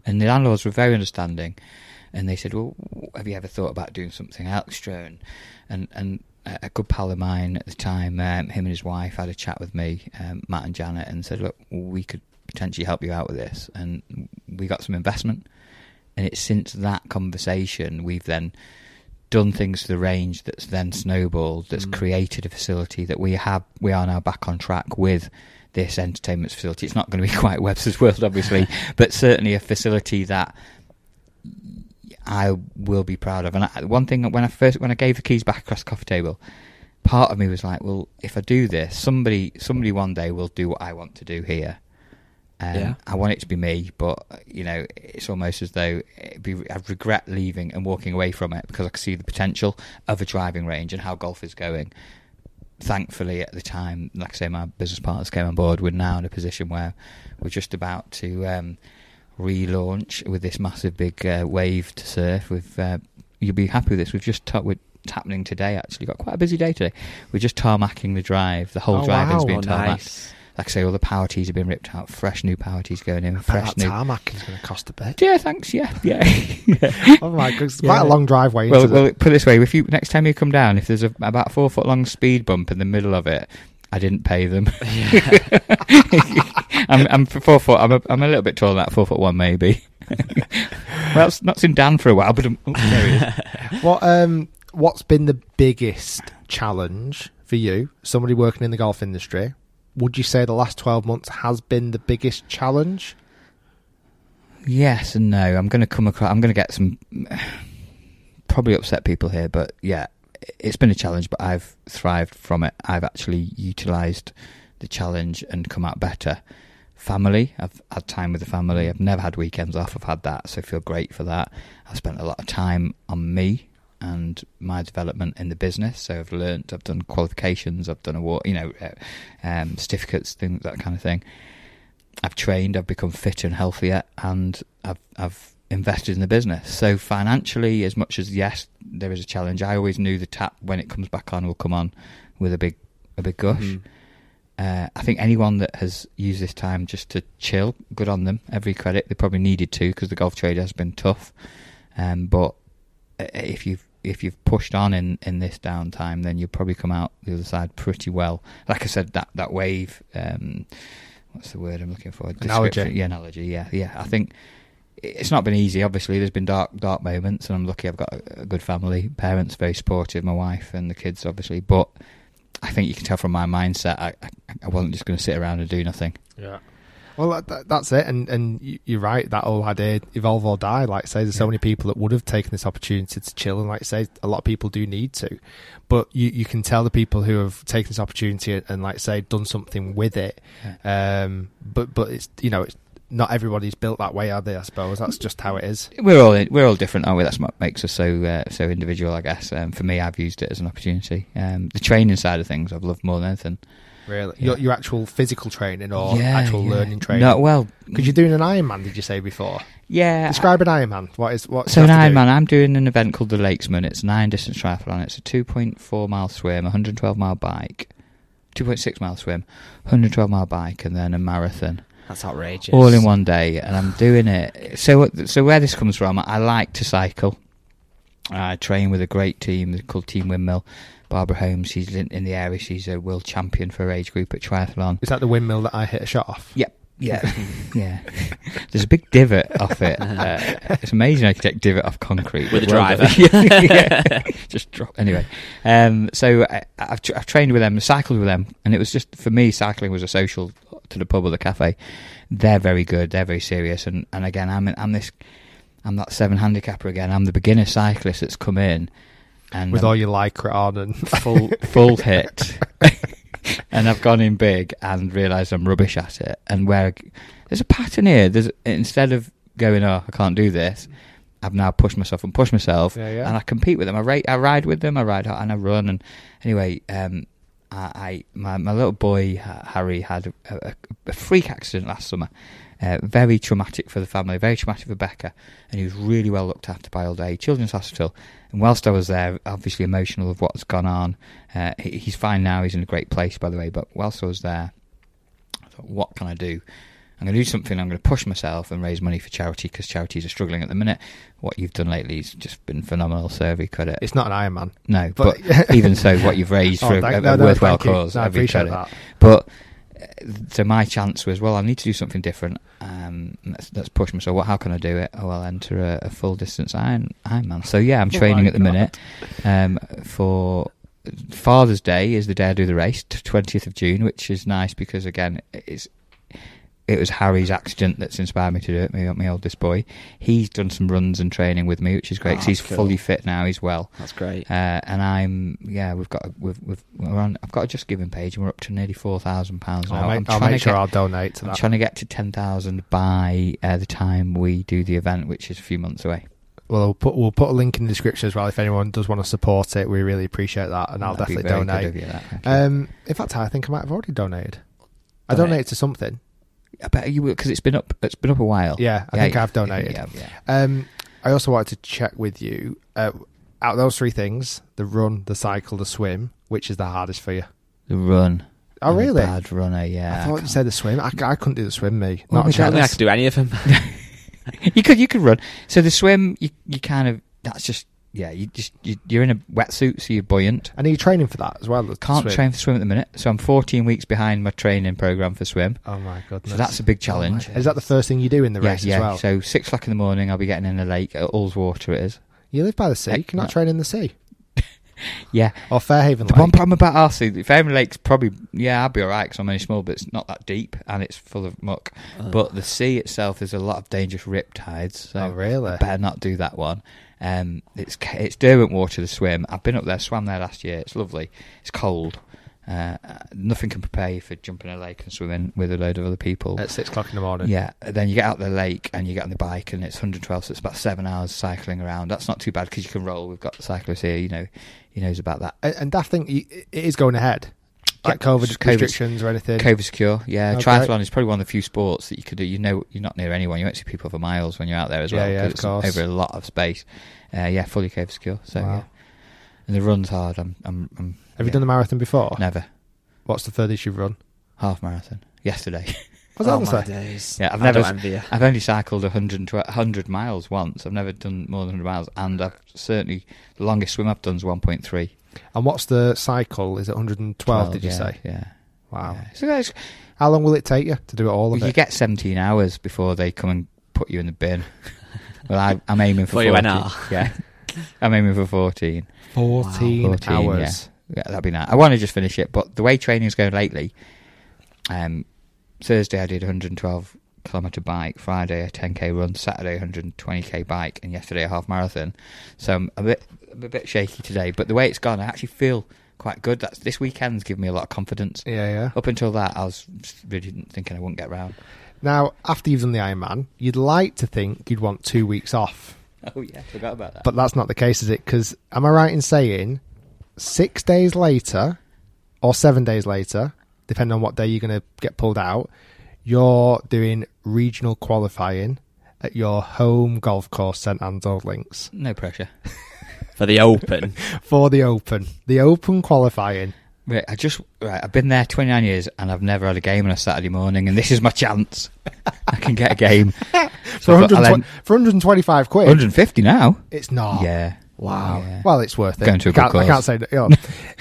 And the landlords were very understanding, and they said, "Well, have you ever thought about doing something extra?" And and, and a good pal of mine at the time, um, him and his wife had a chat with me, um, Matt and Janet, and said, "Look, we could potentially help you out with this." And we got some investment, and it's since that conversation we've then done things to the range that's then snowballed, that's Mm. created a facility that we have. We are now back on track with this entertainment facility. It's not going to be <laughs> quite Webster's World, obviously, <laughs> but certainly a facility that I will be proud of. And I, one thing when I first when I gave the keys back across the coffee table, part of me was like, well, if I do this, somebody somebody one day will do what I want to do here. Um, Yeah. I want it to be me, but you know, it's almost as though it'd be, I regret leaving and walking away from it because I can see the potential of a driving range and how golf is going. Thankfully, at the time, like I say, my business partners came on board. We're now in a position where we're just about to um, relaunch with this massive big uh, wave to surf. With uh, you'll be happy with this. We've just ta- we're, it's happening today. Actually, got quite a busy day today. We're just tarmacking the drive. The whole Oh, drive wow. being Oh, tarmacked. nice. Like I say, all the power tees have been ripped out. Fresh new power tees going in. Fresh new tarmac is going to cost a bit. Yeah, thanks. Yeah, yeah. <laughs> Oh my god, it's quite a long driveway Well, well, the- put it this way: if you next time you come down, if there's a about four foot long speed bump in the middle of it, I didn't pay them. <laughs> <laughs> I'm, I'm four foot. I'm a, I'm a little bit taller than that, four foot one maybe. <laughs> well, it's not seen Dan for a while, but um, oh, there he is. what um what's been the biggest challenge for you somebody working in the golf industry would you say the last 12 months has been the biggest challenge Yes and no. I'm going to come across. I'm going to get some <sighs> probably upset people here, but yeah, it's been a challenge. But I've thrived from it. I've actually utilised the challenge and come out better. Family. I've had time with the family. I've never had weekends off. I've had that, so I feel great for that. I've spent a lot of time on me and my development in the business. So I've learnt. I've done qualifications. I've done award. You know, uh, um, certificates, things that kind of thing. I've trained, I've become fitter and healthier, and I've I've invested in the business. So financially, as much as yes, there is a challenge. I always knew the tap when it comes back on will come on with a big a big gush. Mhm. Uh, I think anyone that has used this time just to chill, good on them. Every credit they probably needed to because the golf trade has been tough. Um, but uh, if you've if you've pushed on in, in this downtime, then you'll probably come out the other side pretty well. Like I said, that that wave. Um, what's the word I'm looking for? Analogy. Yeah, analogy. Yeah, yeah. I think it's not been easy. Obviously, there's been dark, dark moments, and I'm lucky. I've got a, a good family, parents very supportive, my wife and the kids, obviously. But I think you can tell from my mindset, I, I, I wasn't just going to sit around and do nothing. Yeah. Well, that, that, that's it, and and you- you're right. That whole idea, evolve or die. Like I say, there's so many people that would have taken this opportunity to chill, and like I say, a lot of people do need to. But you you can tell the people who have taken this opportunity and, like say, done something with it. Um, but but it's you know it's not everybody's built that way, are they? I suppose that's just how it is. We're all we're all different, aren't we? That's what makes us so uh, so individual, I guess. Um, for me, I've used it as an opportunity. Um, the training side of things, I've loved more than anything. Really, Yeah. your, your actual physical training or Yeah, actual yeah. learning training? No, well, because you're doing an Ironman. Did you say before? Yeah. Describe an Ironman. What is what? So an? Ironman, I'm doing an event called the Lakesman. It's a nine distance triathlon. It's a 2.4 mile swim, 112 mile bike, 2.6 mile swim, 112 mile bike, and then a marathon. That's outrageous. All in one day, and I'm doing it. So, so where this comes from, I like to cycle. I train with a great team called Team Windmill. Barbara Holmes, she's in, in the area. She's a world champion for her age group at triathlon. Is that the windmill that I hit a shot off? Yep. Yeah, <laughs> yeah. There's a big divot off it. Uh, it's amazing I can take divot off concrete With a Well driver. <laughs> yeah. <laughs> Just drop. Anyway, um, so I, I've, tr- I've trained with them, cycled with them, and it was just for me. Cycling was a social to the pub or the cafe. They're very good. They're very serious. And, and again, I'm I'm this. I'm that seven handicapper again. I'm the beginner cyclist that's come in, and with I'm- all your lycra on and <laughs> full full hit. <laughs> and I've gone in big and realised I'm rubbish at it. And where there's a pattern here. There's instead of going, oh, I can't do this. I've now pushed myself and pushed myself, Yeah, yeah. and I compete with them. I ride, I ride with them. I ride hard and I run. And anyway, um, I, I my my little boy Harry had a, a, a freak accident last summer. Uh, very traumatic for the family, very traumatic for Becca, and he was really well looked after by Alder Hey Children's Hospital. And whilst I was there, obviously emotional of what's gone on, uh, he, he's fine now. He's in a great place, by the way. But whilst I was there, I thought, what can I do? I'm going to do something. I'm going to push myself and raise money for charity because charities are struggling at the minute. What you've done lately has just been phenomenal. So every credit. It's not an Ironman. No, But- but, <laughs> even so, what you've raised Oh, for thank- a no, no, worthwhile cause, No, I every appreciate credit. that. But uh, so my chance was, well, I need to do something different. Um, let's, let's push myself. What? How can I do it? Oh, I'll enter a, a full distance Iron Ironman. So yeah, I'm Oh training my at the God. minute um, for Father's Day is the day I do the race, twentieth of June, which is nice because again, it's it was Harry's accident that's inspired me to do it. My, my oldest boy, he's done some runs and training with me, which is great Oh, 'cause he's cool. fully fit now. He's well. That's great. Uh, and I'm yeah, we've got we've, we've we're on. I've got a Just Giving page, and we're up to nearly four thousand pounds I'll make- I'm I'll make sure get- I'll donate to I'm that. trying to get to ten thousand by uh, the time we do the event, which is a few months away. Well, we'll put we'll put a link in the description as well if anyone does want to support it. We really appreciate that, and I'll That'd be definitely very good donate. of you, that. Um, in fact, I think I might have already donated. I Donate. donated to something. I bet you will because it's been up. It's been up a while. Yeah, I Yeah, think yeah, I've donated. Yeah, yeah. Um, I also wanted to check with you. Uh, out of those three things, the run, the cycle, the swim, which is the hardest for you? The run. Oh, I'm a really? bad runner. Yeah. I thought you said the swim. I, I couldn't do the swim, me. Well, Not a we don't chance. I could do any of them. <laughs> you could you could run. So the swim, you you kind of that's just yeah. You just you, you're in a wetsuit, so you're buoyant. And are you training for that as well? the Can't swim? train for swim at the minute, so I'm 14 weeks behind my training program for swim. Oh my goodness! So that's a big challenge. Oh is that the first thing you do in the yeah, race yeah. as well? So six o'clock in the morning, I'll be getting in a lake at Ullswater. It is. you live by the sea. Heck, Can you not no. train in the sea? <laughs> Yeah. Or Fairhaven The Lake? one problem about our sea, Fairhaven Lake's probably yeah, I'll be alright because I'm only small, but it's not that deep and it's full of muck. Oh. But the sea itself, is a lot of dangerous rip tides. So Oh, really? I better not do that one. Um, it's it's Derwent water to swim. I've been up there, swam there last year. It's lovely. It's cold. Uh, uh, nothing can prepare you for jumping a lake and swimming with a load of other people. At six o'clock in the morning. Yeah, then you get out the lake and you get on the bike and it's 112, so it's about seven hours cycling around. That's not too bad because you can roll. We've got cyclists here, you know, he knows about that. And, and that thing, y- it is going ahead. Like COVID just COVID restrictions or anything. COVID secure, yeah. Okay. Triathlon is probably one of the few sports that you could do. You know, you're not near anyone. You won't see people for miles when you're out there as Yeah, well. yeah, 'cause of it's course. Over a lot of space. Uh, yeah, fully COVID secure. So Wow. yeah, and the run's hard. I'm, I'm, I'm Have you done a marathon before? Never. What's the furthest you've run? half marathon yesterday. <laughs> Was that oh honestly? my days. yeah, I've I never. don't envy you. I've only cycled 100, 100 miles once. I've never done more than 100 miles, and I've certainly the longest swim I've done is 1.3. And what's the cycle? Is it 112, did you yeah, say? Yeah. Wow. Yeah. So guys, How long will it take you to do it all of Well, you it? get 17 hours before they come and put you in the bin. <laughs> well, I, I'm aiming for For your 14. NR. Yeah, <laughs> I'm aiming for 14. 14, 14 hours. Yeah. yeah, that'd be nice. I want to just finish it, but the way training's going lately, um, Thursday I did 112 kilometre bike, Friday a 10k run, Saturday 120k bike, and yesterday a half marathon. So I'm a bit, I'm a bit shaky today, but the way it's gone, I actually feel quite good. That's this weekend's given me a lot of confidence. Yeah, yeah. Up until that, I was really thinking I wouldn't get round. Now, after you've done the Ironman, you'd like to think you'd want two weeks off. <laughs> Oh yeah, forgot about that. But that's not the case, is it? Because am I right in saying six days later or seven days later, depending on what day you're going to get pulled out, you're doing regional qualifying at your home golf course, St Anne's Old Links. No pressure. <laughs> For the Open. <laughs> For the Open. The Open qualifying. Right, I just right. I've been there 29 years and I've never had a game on a Saturday morning, and this is my chance. I can get a game <laughs> For, 120 for 125 quid. 150 now. It's not. Yeah. Wow. Yeah. Well, it's worth it. Going to a I can't, I can't say that. You know,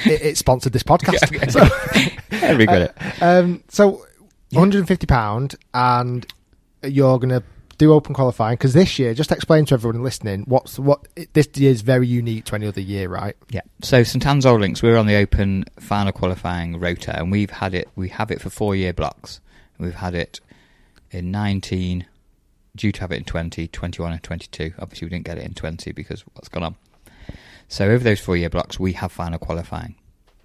it, it sponsored this <laughs> podcast. Yeah, so, Every credit. Um, so, 150 pound, and you're going to do open qualifying because this year, just explain to everyone listening, what's what this year is very unique to any other year, right? Yeah. So St Anne's Old Links, we're on the Open final qualifying rota, and we've had it. We have it for four year blocks. We've had it in 19, due to have it in 20, 21, and 22. Obviously, we didn't get it in 20 because what's gone on. So over those four year blocks, we have final qualifying.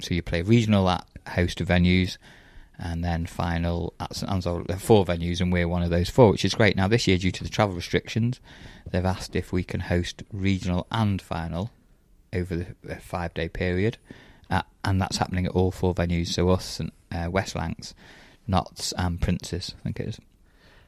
So you play regional at host of venues, and then final at St are four venues, and we're one of those four, which is great. Now this year, due to the travel restrictions, they've asked if we can host regional and final over the five day period, uh, and that's happening at all four venues. So us and uh, West Notts, and Princes, I think it is.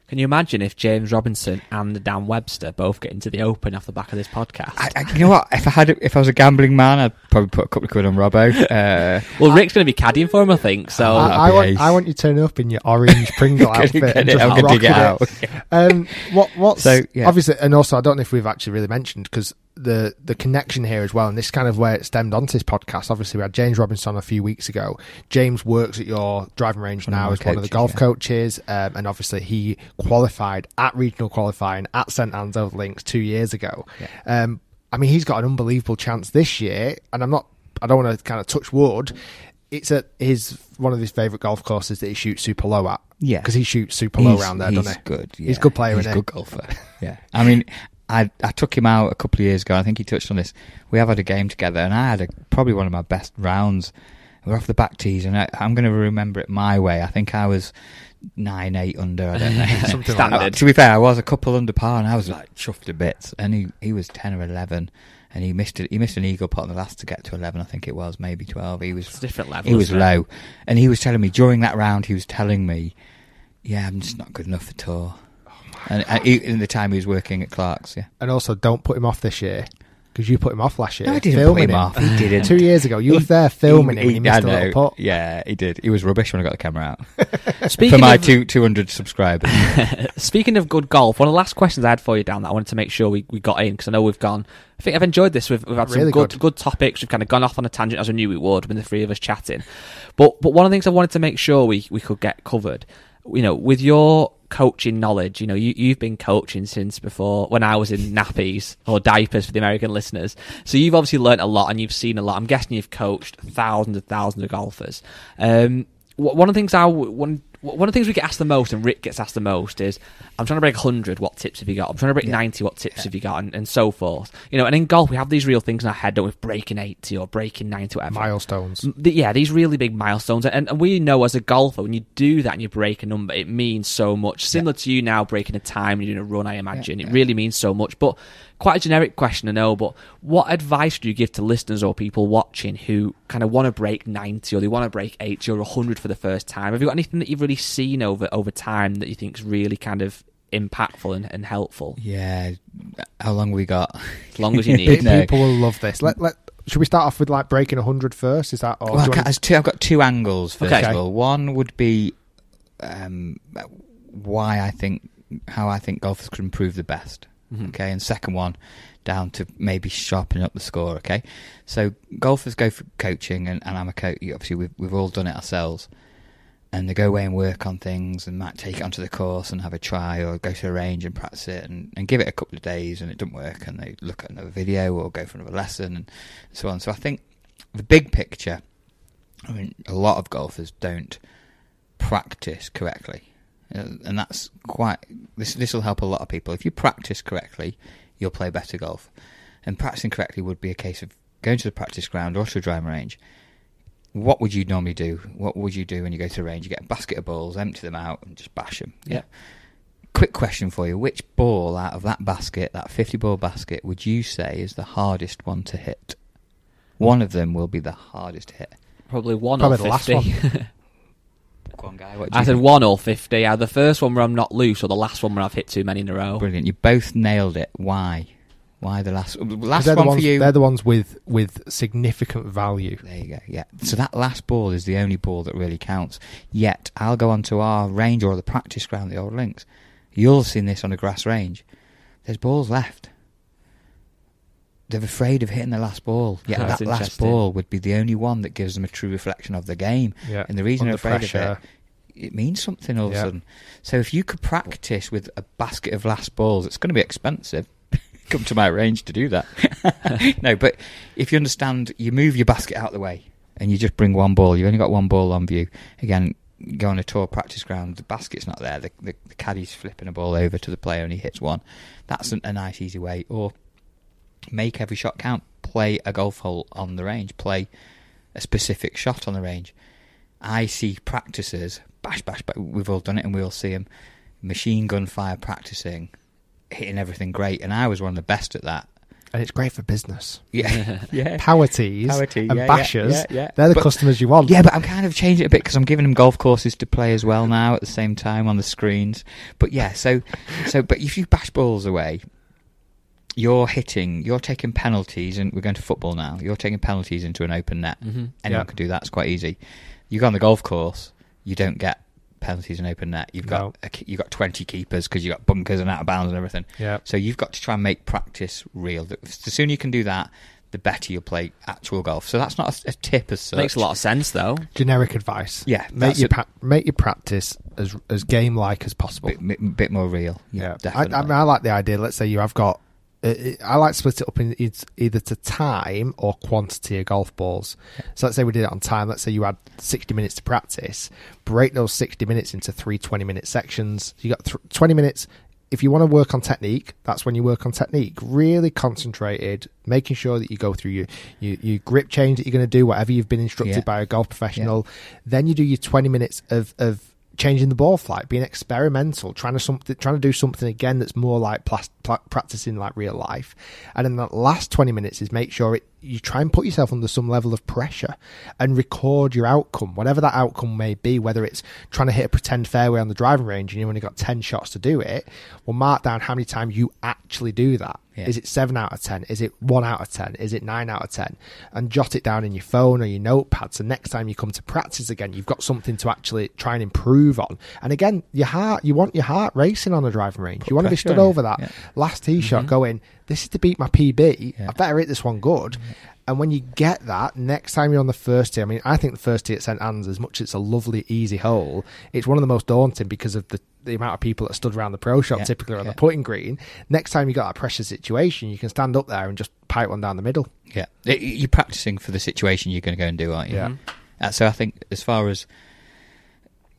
Can you imagine if James Robinson and Dan Webster both get into the Open off the back of this podcast? I, I, you know what? If I had, if I was a gambling man, I'd probably put a couple of quid on Robbo. Uh, <laughs> well, Rick's going to be caddying for him, I think. So I, I want, I want you turning up in your orange Pringle <laughs> outfit and just I'm gonna dig it rocking out. <laughs> Um, what, what's So, yeah. obviously, and also, I don't know if we've actually really mentioned because the the connection here as well, and this is kind of where it stemmed onto this podcast. Obviously, we had James Robinson a few weeks ago. James works at your driving range One now as one of the golf yeah. coaches, um, and obviously he qualified at regional qualifying at St Anne's Old Links two years ago. Um, I mean, he's got an unbelievable chance this year, and I'm not. I don't want to kind of touch wood. It's at his one of his favourite golf courses that he shoots super low at. Yeah. because he shoots super low He's- around there, he's doesn't he? good. He's a good player. He's a good golfer. yeah. I mean, I I took him out a couple of years ago. I think he touched on this. We have had a game together, and I had a, probably one of my best rounds. We're off the back tees, and I, I'm going to remember it my way. I think I was nine, eight under. I don't know. <laughs> Something like <laughs> that. To be fair, I was a couple under par, and I was like chuffed to bits. And he, he was ten or eleven, and he missed it. He missed an eagle putt on the last to get to eleven. I think it was maybe twelve. He was It's a different level, He was low, and he was telling me during that round. He was telling me, "Yeah, I'm just not good enough for tour." And, and he, in the time he was working at Clark's, yeah. And also, don't put him off this year because you put him off last year. No, I didn't filming put him off. He didn't. Two years ago, you were there <laughs> filming he- him. and he missed I a little know. putt. Yeah, he did. He was rubbish when I got the camera out. <laughs> Speaking for my of- two two hundred subscribers. <laughs> Speaking of good golf, one of the last questions I had for you down that I wanted to make sure we, we got in because I know we've gone. I think I've enjoyed this. We've, we've had some good, good. good topics. We've kind of gone off on a tangent as we knew we would when the three of us chatting. But but one of the things I wanted to make sure we, we could get covered, you know, with your coaching knowledge, you know, you, you've been coaching since before when I was in <laughs> nappies or diapers for the American listeners. So you've obviously learnt a lot and you've seen a lot. I'm guessing you've coached thousands and thousands of golfers. Um, one of the things I one one of the things we get asked the most, and Rick gets asked the most, is I'm trying to break 100. What tips have you got? I'm trying to break 90. What tips have you got? And, and so forth. You know, and in golf we have these real things in our head, don't we? Breaking 80 or breaking 90, whatever. Milestones. Yeah, these really big milestones, and, and we know as a golfer when you do that and you break a number, it means so much. Similar to you now breaking a time and you're doing a run, I imagine it really means so much. But quite a generic question, I know. But what advice do you give to listeners or people watching who kind of want to break ninety or they want to break eighty or hundred for the first time? Have you got anything that you've really seen over over time that you think is really kind of impactful and, and helpful? yeah. How long we got? As long as you <laughs> need. No. People will love this. Let let. Should we start off with like breaking 100 first? Is that? Or Well, I you ca- want- there's two, I've got two angles. First Okay. of all, one would be um, why I think how I think golfers could improve the best. Mhm. Okay, and second one down to maybe sharpening up the score. Okay, so golfers go for coaching, and, and I'm a coach. Obviously, we've we've all done it ourselves. And they go away and work on things, and might take it onto the course and have a try, or go to a range and practice it, and, and give it a couple of days, and it doesn't work, and they look at another video or go for another lesson, and so on. So I think the big picture I mean, a lot of golfers don't practice correctly, Uh, and that's quite. This this will help a lot of people. If you practice correctly, you'll play better golf. And practicing correctly would be a case of going to the practice ground or to a driving range, what would you normally do? What would you do when you go to the range? You get a basket of balls, empty them out, and just bash them. Yeah. Quick question for you: Which ball out of that basket, that fifty-ball basket, would you say is the hardest one to hit? One of them will be the hardest hit. Probably one Probably or the last fifty. one. <laughs> Go on, guy. What I said think? one or fifty. Either the first one where I'm not loose, or the last one where I've hit too many in a row. Brilliant. You both nailed it. Why? Why the last last they're one the ones, for you? They're the ones with with significant value. There you go. Yeah. So that last ball is the only ball that really counts. Yet I'll go onto our range or the practice ground, the old links. You'll have seen this on a grass range. There's balls left. They're afraid of hitting the last ball. Yeah, that last ball would be the only one that gives them a true reflection of the game. Yeah. And the reason Under they're afraid pressure. of it, it means something all of a sudden. So if you could practice with a basket of last balls, it's going to be expensive. <laughs> Come to my range to do that. <laughs> no, but if you understand, you move your basket out of the way and you just bring one ball. You've only got one ball on view. Again, go on a tour practice ground. The basket's not there. The, the, the caddy's flipping a ball over to the player and he hits one. That's a, a nice, easy way. Or make every shot count. Play a golf hole on the range. Play a specific shot on the range. I see practices, bash, bash, bash. We've all done it and we all see them. Machine gun fire practicing, hitting everything great. And I was one of the best at that. And it's great for business. Yeah, <laughs> yeah. Power tees Power tee, and yeah, yeah, bashers, yeah, yeah. they're the But- customers you want. Yeah, but I'm kind of changing it a bit because I'm giving them golf courses to play as well now at the same time on the screens. But yeah, so so but if you bash balls away, you're hitting, you're taking penalties, and we're going to football now. You're taking penalties into an open net. Mhm. Anyone Yeah. can do that. It's quite easy. You go on the golf course, you don't get penalties in open net. You've got No. a, you've got 20 keepers because you've got bunkers and out of bounds and everything. Yeah. So you've got to try and make practice real. The the sooner you can do that, the better you'll play actual golf. So that's not a, a tip as such. Makes a lot of sense though. Generic advice. Yeah, make your a- pra- make your practice as as game like as possible. bit, bit, bit more real. Yeah, Yeah, I, definitely. I mean, I like the idea. Let's say you have got. Uh, I like to split it up in either to time or quantity of golf balls. So let's say we did it on time. Let's say you had 60 minutes to practice. Break those 60 minutes into three 20 minute sections. You got th- 20 minutes. If you want to work on technique, that's when you work on technique. Really concentrated, making sure that you go through your your, your grip change that you're going to do, whatever you've been instructed Yeah. by a golf professional. Then you do your 20 minutes of of changing the ball flight, being experimental, trying to something, trying to do something again that's more like pla- practicing like real life. And then that last twenty minutes is make sure it you try and put yourself under some level of pressure and record your outcome, whatever that outcome may be. Whether it's trying to hit a pretend fairway on the driving range and you only got ten shots to do it, well, mark down how many times you actually do that. Is Yeah. it seven out of ten? Is it one out of ten? Is it nine out of ten? And jot it down in your phone or your notepad. So next time you come to practice again, you've got something to actually try and improve on. And again, your heart, you want your heart racing on the driving range. you want to be stood over that yeah. last tee shot going, this is to beat my PB. I better hit this one good. And when you get that, next time you're on the first tee, I mean, I think the first tee at St Anne's, as much as it's a lovely, easy hole, it's one of the most daunting because of the, the amount of people that stood around the pro shop, Yeah, typically on yeah. the putting green. Next time you got that pressure situation, you can stand up there and just pipe one down the middle. Yeah, you're practicing for the situation you're going to go and do, aren't you? Yeah. Uh, so I think as far as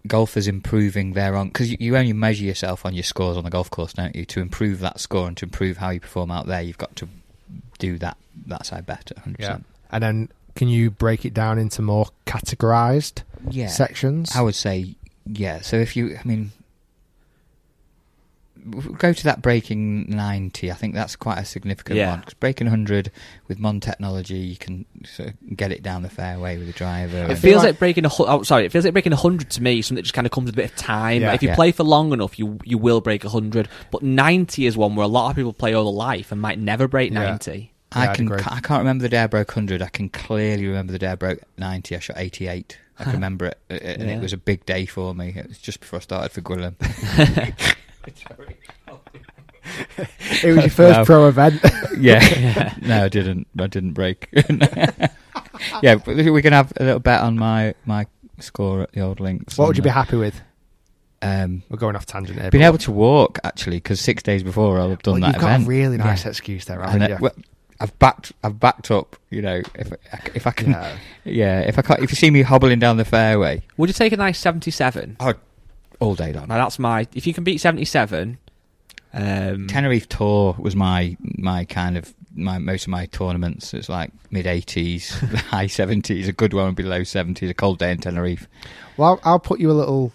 golfers improving their on, because you, you only measure yourself on your scores on the golf course, don't you? To improve that score and to improve how you perform out there, you've got to do that that side better, hundred percent. And then can you break it down into more categorized Yeah, sections? I would say yeah. So if you, I mean. W- Go to that breaking 90. I think that's quite a significant Yeah. one. 'Cause breaking 100 with modern technology, you can sort of get it down the fairway with a driver. It feels like, breaking a oh, sorry. It feels like breaking a hundred to me. Something that just kind of comes with a bit of time. Yeah. if you Yeah. play for long enough, you you will break a hundred. But ninety is one where a lot of people play all their life and might never break ninety. I Yeah, I'd can. agree. I can't remember the day I broke hundred. I can clearly remember the day I broke ninety. I shot eighty-eight. I can remember it, uh, and Yeah. it was a big day for me. It was just before I started for Gwilym. <laughs> <laughs> it was your first No. pro event. <laughs> yeah. no, I didn't. I didn't break. <laughs> yeah, but we can have a little bet on my my score at the old links. what would you be happy with? Um, We're going off tangent here. being able to walk actually, because six days before I'll have done well, that you've got event. a really nice Yeah. excuse there, And, haven't uh, you? well, I've backed. I've backed up. You know, if I- if I can, Yeah. <laughs> yeah. If I can't, if you see me hobbling down the fairway, Would you take a nice seventy-seven? oh, all day long. Now that's my. If you can beat seventy-seven, um, Tenerife Tour was my my kind of my most of my tournaments. It's like mid eighties, <laughs> high seventies. A good one would be low seventies. A cold day in Tenerife. Well, I'll, I'll put you a little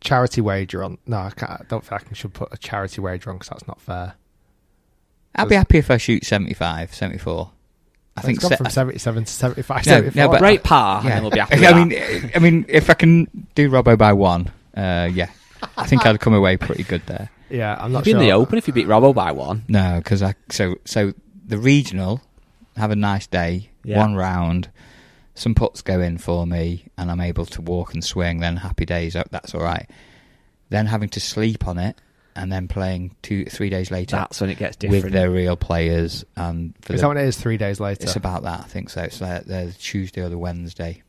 charity wager on. No, I, can't, I don't think I can, should put a charity wager on because that's not fair. I'd be happy if I shoot 75, 74. I It's think gone se- from 77 to 75, No, 74. no, but Rate par, and then we'll be happy <laughs> with I that. mean, I mean, if I can do Robbo by one, uh, yeah, I think I'd come away pretty good there. Yeah, I'm not. You'd not be in the open if you beat Robbo by one. No, because I so so the regional have a nice day, Yeah. one round, some putts go in for me, and I'm able to walk and swing. Then happy days, oh, that's all right. Then having to sleep on it, and then playing two three days later. That's when it gets different with different. their real players. And for Is the- that what it is three days later? It's about that, I think so. It's like the Tuesday or the Wednesday.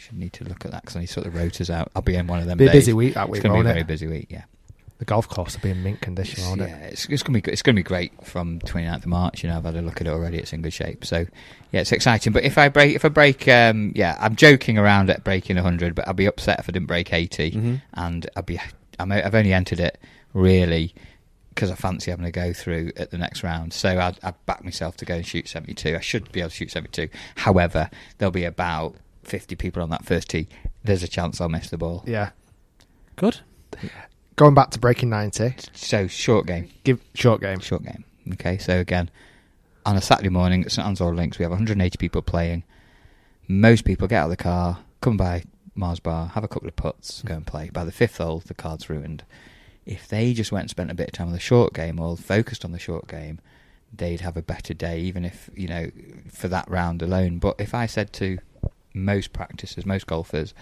Should need to look at that because I need to sort the rotas out. I'll be in one of them. Be a days. busy week that week, It's going to won't be a it? very busy week. Yeah. The golf course will be in mint condition, won't yeah, it? it's, it's going to be it's going to be great from 29th of March. You know, I've had a look at it already. It's in good shape. So yeah, it's exciting. But if I break, if I break, um, yeah, I'm joking around at breaking 100, but I'd be upset if I didn't break 80, Mhm. and I'd be, I'm, I've only entered it really because I fancy having to go through at the next round. So I'd, I'd back myself to go and shoot 72. I should be able to shoot 72. However, there'll be about 50 people on that first tee. There's a chance I'll miss the ball. Yeah. Good. Going back to breaking 90. So short game. Give short game. Short game. Okay, so again, on a Saturday morning at St Anne's Old Links, we have 180 people playing. Most people get out of the car, come by Mars Bar, have a couple of putts, go and play. By the fifth hole, the card's ruined. If they just went and spent a bit of time on the short game or focused on the short game, they'd have a better day, even if, you know, for that round alone. But if I said to most practices, most golfers,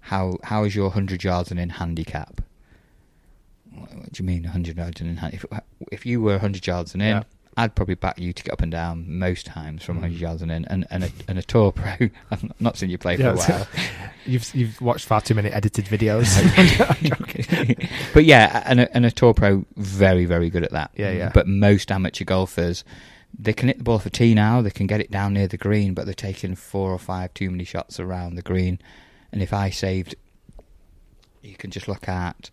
how how is your 100 yards and in handicap? What, do you mean 100 yards and in handicap? If, if you were 100 yards and in, Yeah. I'd probably back you to get up and down most times Mm. from 100 yards and in. And, and, a, and a tour pro, <laughs> I've not seen you play for Yeah, a while. <laughs> you've you've watched far too many edited videos. <laughs> But yeah, and a, and a tour pro, very, very good at that. Yeah, yeah. But most amateur golfers, they can hit the ball for tee now, they can get it down near the green, but they're taking four or five too many shots around the green. And if I saved, you can just look at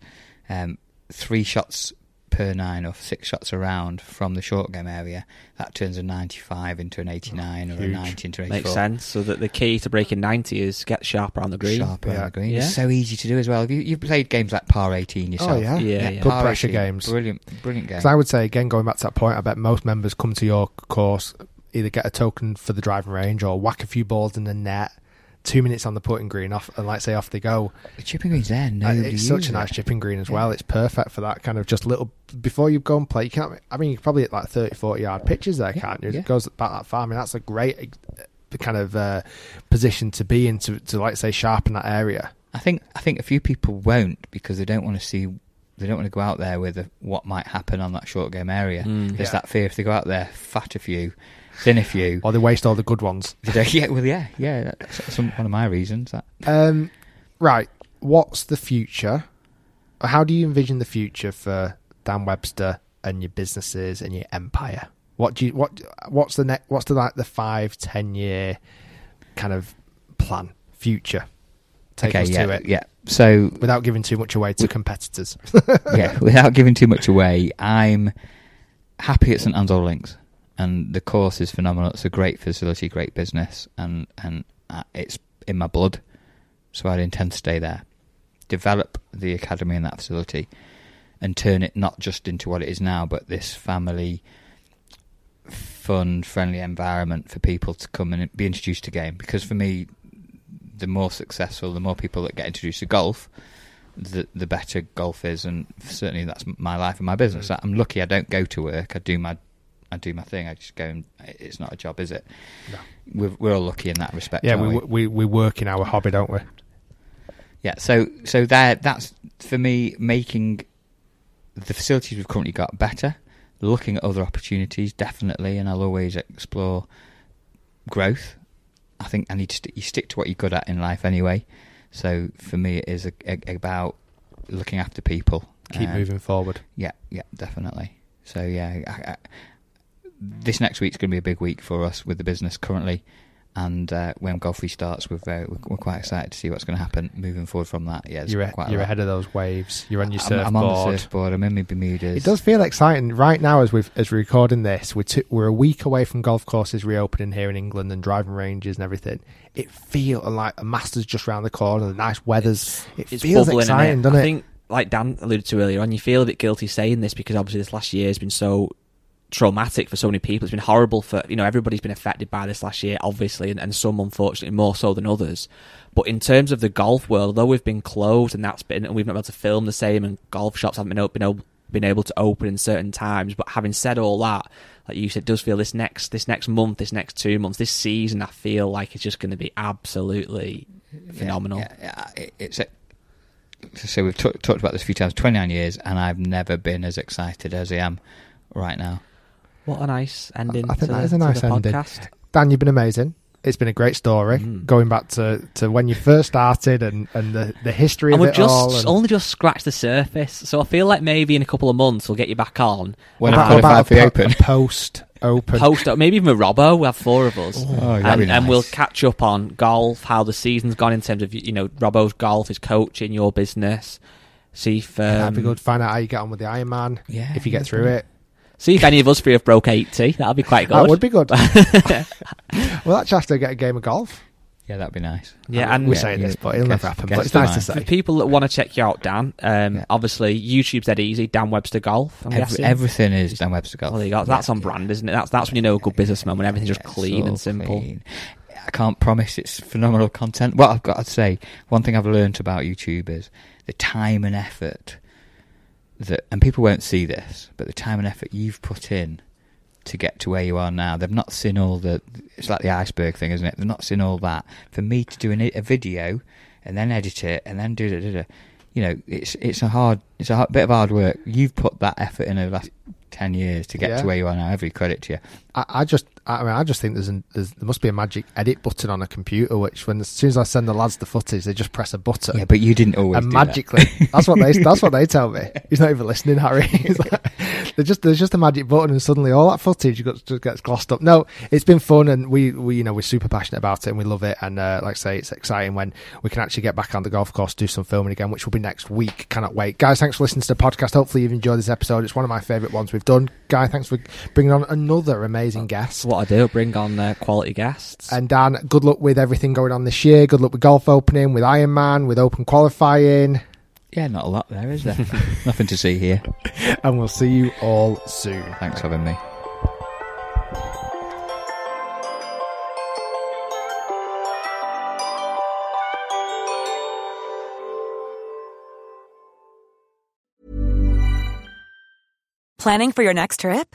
um, three shots per nine or six shots around from the short game area, that turns a 95 into an 89 or a 90 into an 84. Makes sense. So that the key to breaking 90 is get sharper on the green. Sharper on the green. Yeah. It's so easy to do as well. Have you, you've played games like Par 18 yourself. Oh, yeah. Yeah, yeah. Good Par pressure 18, games. Brilliant, brilliant games. Because I would say, again, going back to that point, I bet most members come to your course, either get a token for the driving range or whack a few balls in the net, two minutes on the putting green off, and like say off they go. The chipping green's there. Uh, Nobody it's such a nice it. chipping green as Yeah. well. It's perfect for that kind of just little. Before you go and play, you can't. I mean, you can probably hit like 30, 40 yard pitches there, can't you? yeah. It goes about that far. I mean, that's a great uh, kind of uh, position to be in to, to, like say, sharpen that area. I think I think a few people won't because they don't want to see. They don't want to go out there with a, what might happen on that short game area. Mm. There's Yeah. that fear if they go out there, fat a few, thin a few. Or they waste all the good ones. yeah, well, yeah, yeah. That's some, one of my reasons. That Um, right. What's the future? How do you envision the future for Dan Webster and your businesses and your empire? What do you what What's the next? What's the like the five ten year kind of plan future? Take okay, us yeah, to it yeah. So without giving too much away to competitors. yeah, <laughs> without giving too much away, I'm happy at St Anne's Links, and the course is phenomenal. It's a great facility, great business, and and uh, it's in my blood, so I'd intend to stay there, develop the academy in that facility, and turn it not just into what it is now, but this family, fun, friendly environment for people to come and be introduced to game. Because for me, the more successful, the more people that get introduced to golf, the the better golf is, and certainly that's my life and my business. Mm. I'm lucky. I don't go to work. I do my I do my thing. I just go and it's not a job, is it? No. We're we're all lucky in that respect. yeah, we, we, we we work in our hobby, don't we? yeah. So so that that's for me making the facilities we've currently got better. Looking at other opportunities, definitely, and I'll always explore growth. I think I need to st- you stick to what you're good at in life anyway. So for me, it is a, a, about looking after people. Keep Um, moving forward. Yeah, yeah, definitely. So yeah, I, I, this next week's going to be a big week for us with the business. Currently, And uh, when golf restarts, we're very, we're, we're quite excited to see what's going to happen moving forward from that. Yeah, You're, a- quite you're ahead of those waves. You're on your I'm, surfboard. I'm on the surfboard. I'm in my Bermudas. It does feel exciting right now as we've as we're recording this. We're two, we're a week away from golf courses reopening here in England and driving ranges and everything. It feels like a Masters just round the corner. The nice weather's. It It's feels exciting, innit? doesn't I it? think, like Dan alluded to earlier on, you feel a bit guilty saying this because obviously this last year has been so traumatic for so many people. It's been horrible for you know everybody's been affected by this last year, obviously, and, and some unfortunately more so than others. But in terms of the golf world, although we've been closed and that's been and we've not been able to film the same, and golf shops haven't been open, been, able- been able to open in certain times. But having said all that, like you said, it does feel this next this next month, this next two months, this season, I feel like it's just going to be absolutely phenomenal. Yeah, yeah, it- it's a, so we've t- talked about this a few times. 29 years, and I've never been as excited as I am right now. What a nice ending. I think to that the, is a nice ending. podcast. Dan, you've been amazing. It's been a great story, Mm. going back to, to when you first started and, and the, the history And of we've it just all. and- only just scratched the surface, so I feel like maybe in a couple of months we'll get you back on. When What I about qualify a for the po- Open. a post open. Post, maybe even with Robbo, we have four of us, Oh, and, be and we'll catch up on golf, how the season's gone in terms of you know Robbo's golf, his coaching, your business. See if um, That'd be good. Find out how you get on with the Ironman. Yeah, if you get yeah, through it. See if any of us three have broke eighty. That'd be quite good. That would be good. <laughs> we'll actually have to get a game of golf. Yeah, that'd be nice. Yeah, and we're Yeah, saying yeah, this, but it'll guess- never happen. guess But it's nice to say. For people that want to check you out, Dan, um, obviously YouTube's dead easy. Dan Webster Golf. Every, everything is Dan Webster Golf. Well, there you go. That's on brand, isn't it? That's that's when you know a good businessman when everything's just clean so and simple. clean. I can't promise it's phenomenal content. What I've got to say, one thing I've learned about YouTube is the time and effort that, and people won't see this, but the time and effort you've put in to get to where you are now. They've not seen all the. It's like the iceberg thing, isn't it? They've not seen all that. For me to do an, a video and then edit it and then do da, you know, it's it's a hard, it's a hard, bit of hard work. You've put that effort in over the last ten years to get Yeah. to where you are now. Every credit to you. I, I just, I mean, I just think there's, an, there's there must be a magic edit button on a computer, which when as soon as I send the lads the footage, they just press a button. Yeah, but you didn't always and do that. magically, that's what they <laughs> that's what they tell me. He's not even listening, Harry. <laughs> Like, there's just there's just a magic button, and suddenly all that footage got, just gets glossed up. No, it's been fun, and we, we you know we're super passionate about it, and we love it. And uh, like I say, it's exciting when we can actually get back on the golf course, do some filming again, which will be next week. Cannot wait, guys. Thanks for listening to the podcast. Hopefully you've enjoyed this episode. It's one of my favourite ones we've done. Guy, thanks for bringing on another amazing guest. What I do, bring on uh, quality guests. And Dan, good luck with everything going on this year. Good luck with golf opening, with Ironman, with open qualifying. Yeah, not a lot there, is there? <laughs> Nothing to see here. <laughs> And we'll see you all soon. Thanks for having me. Planning for your next trip?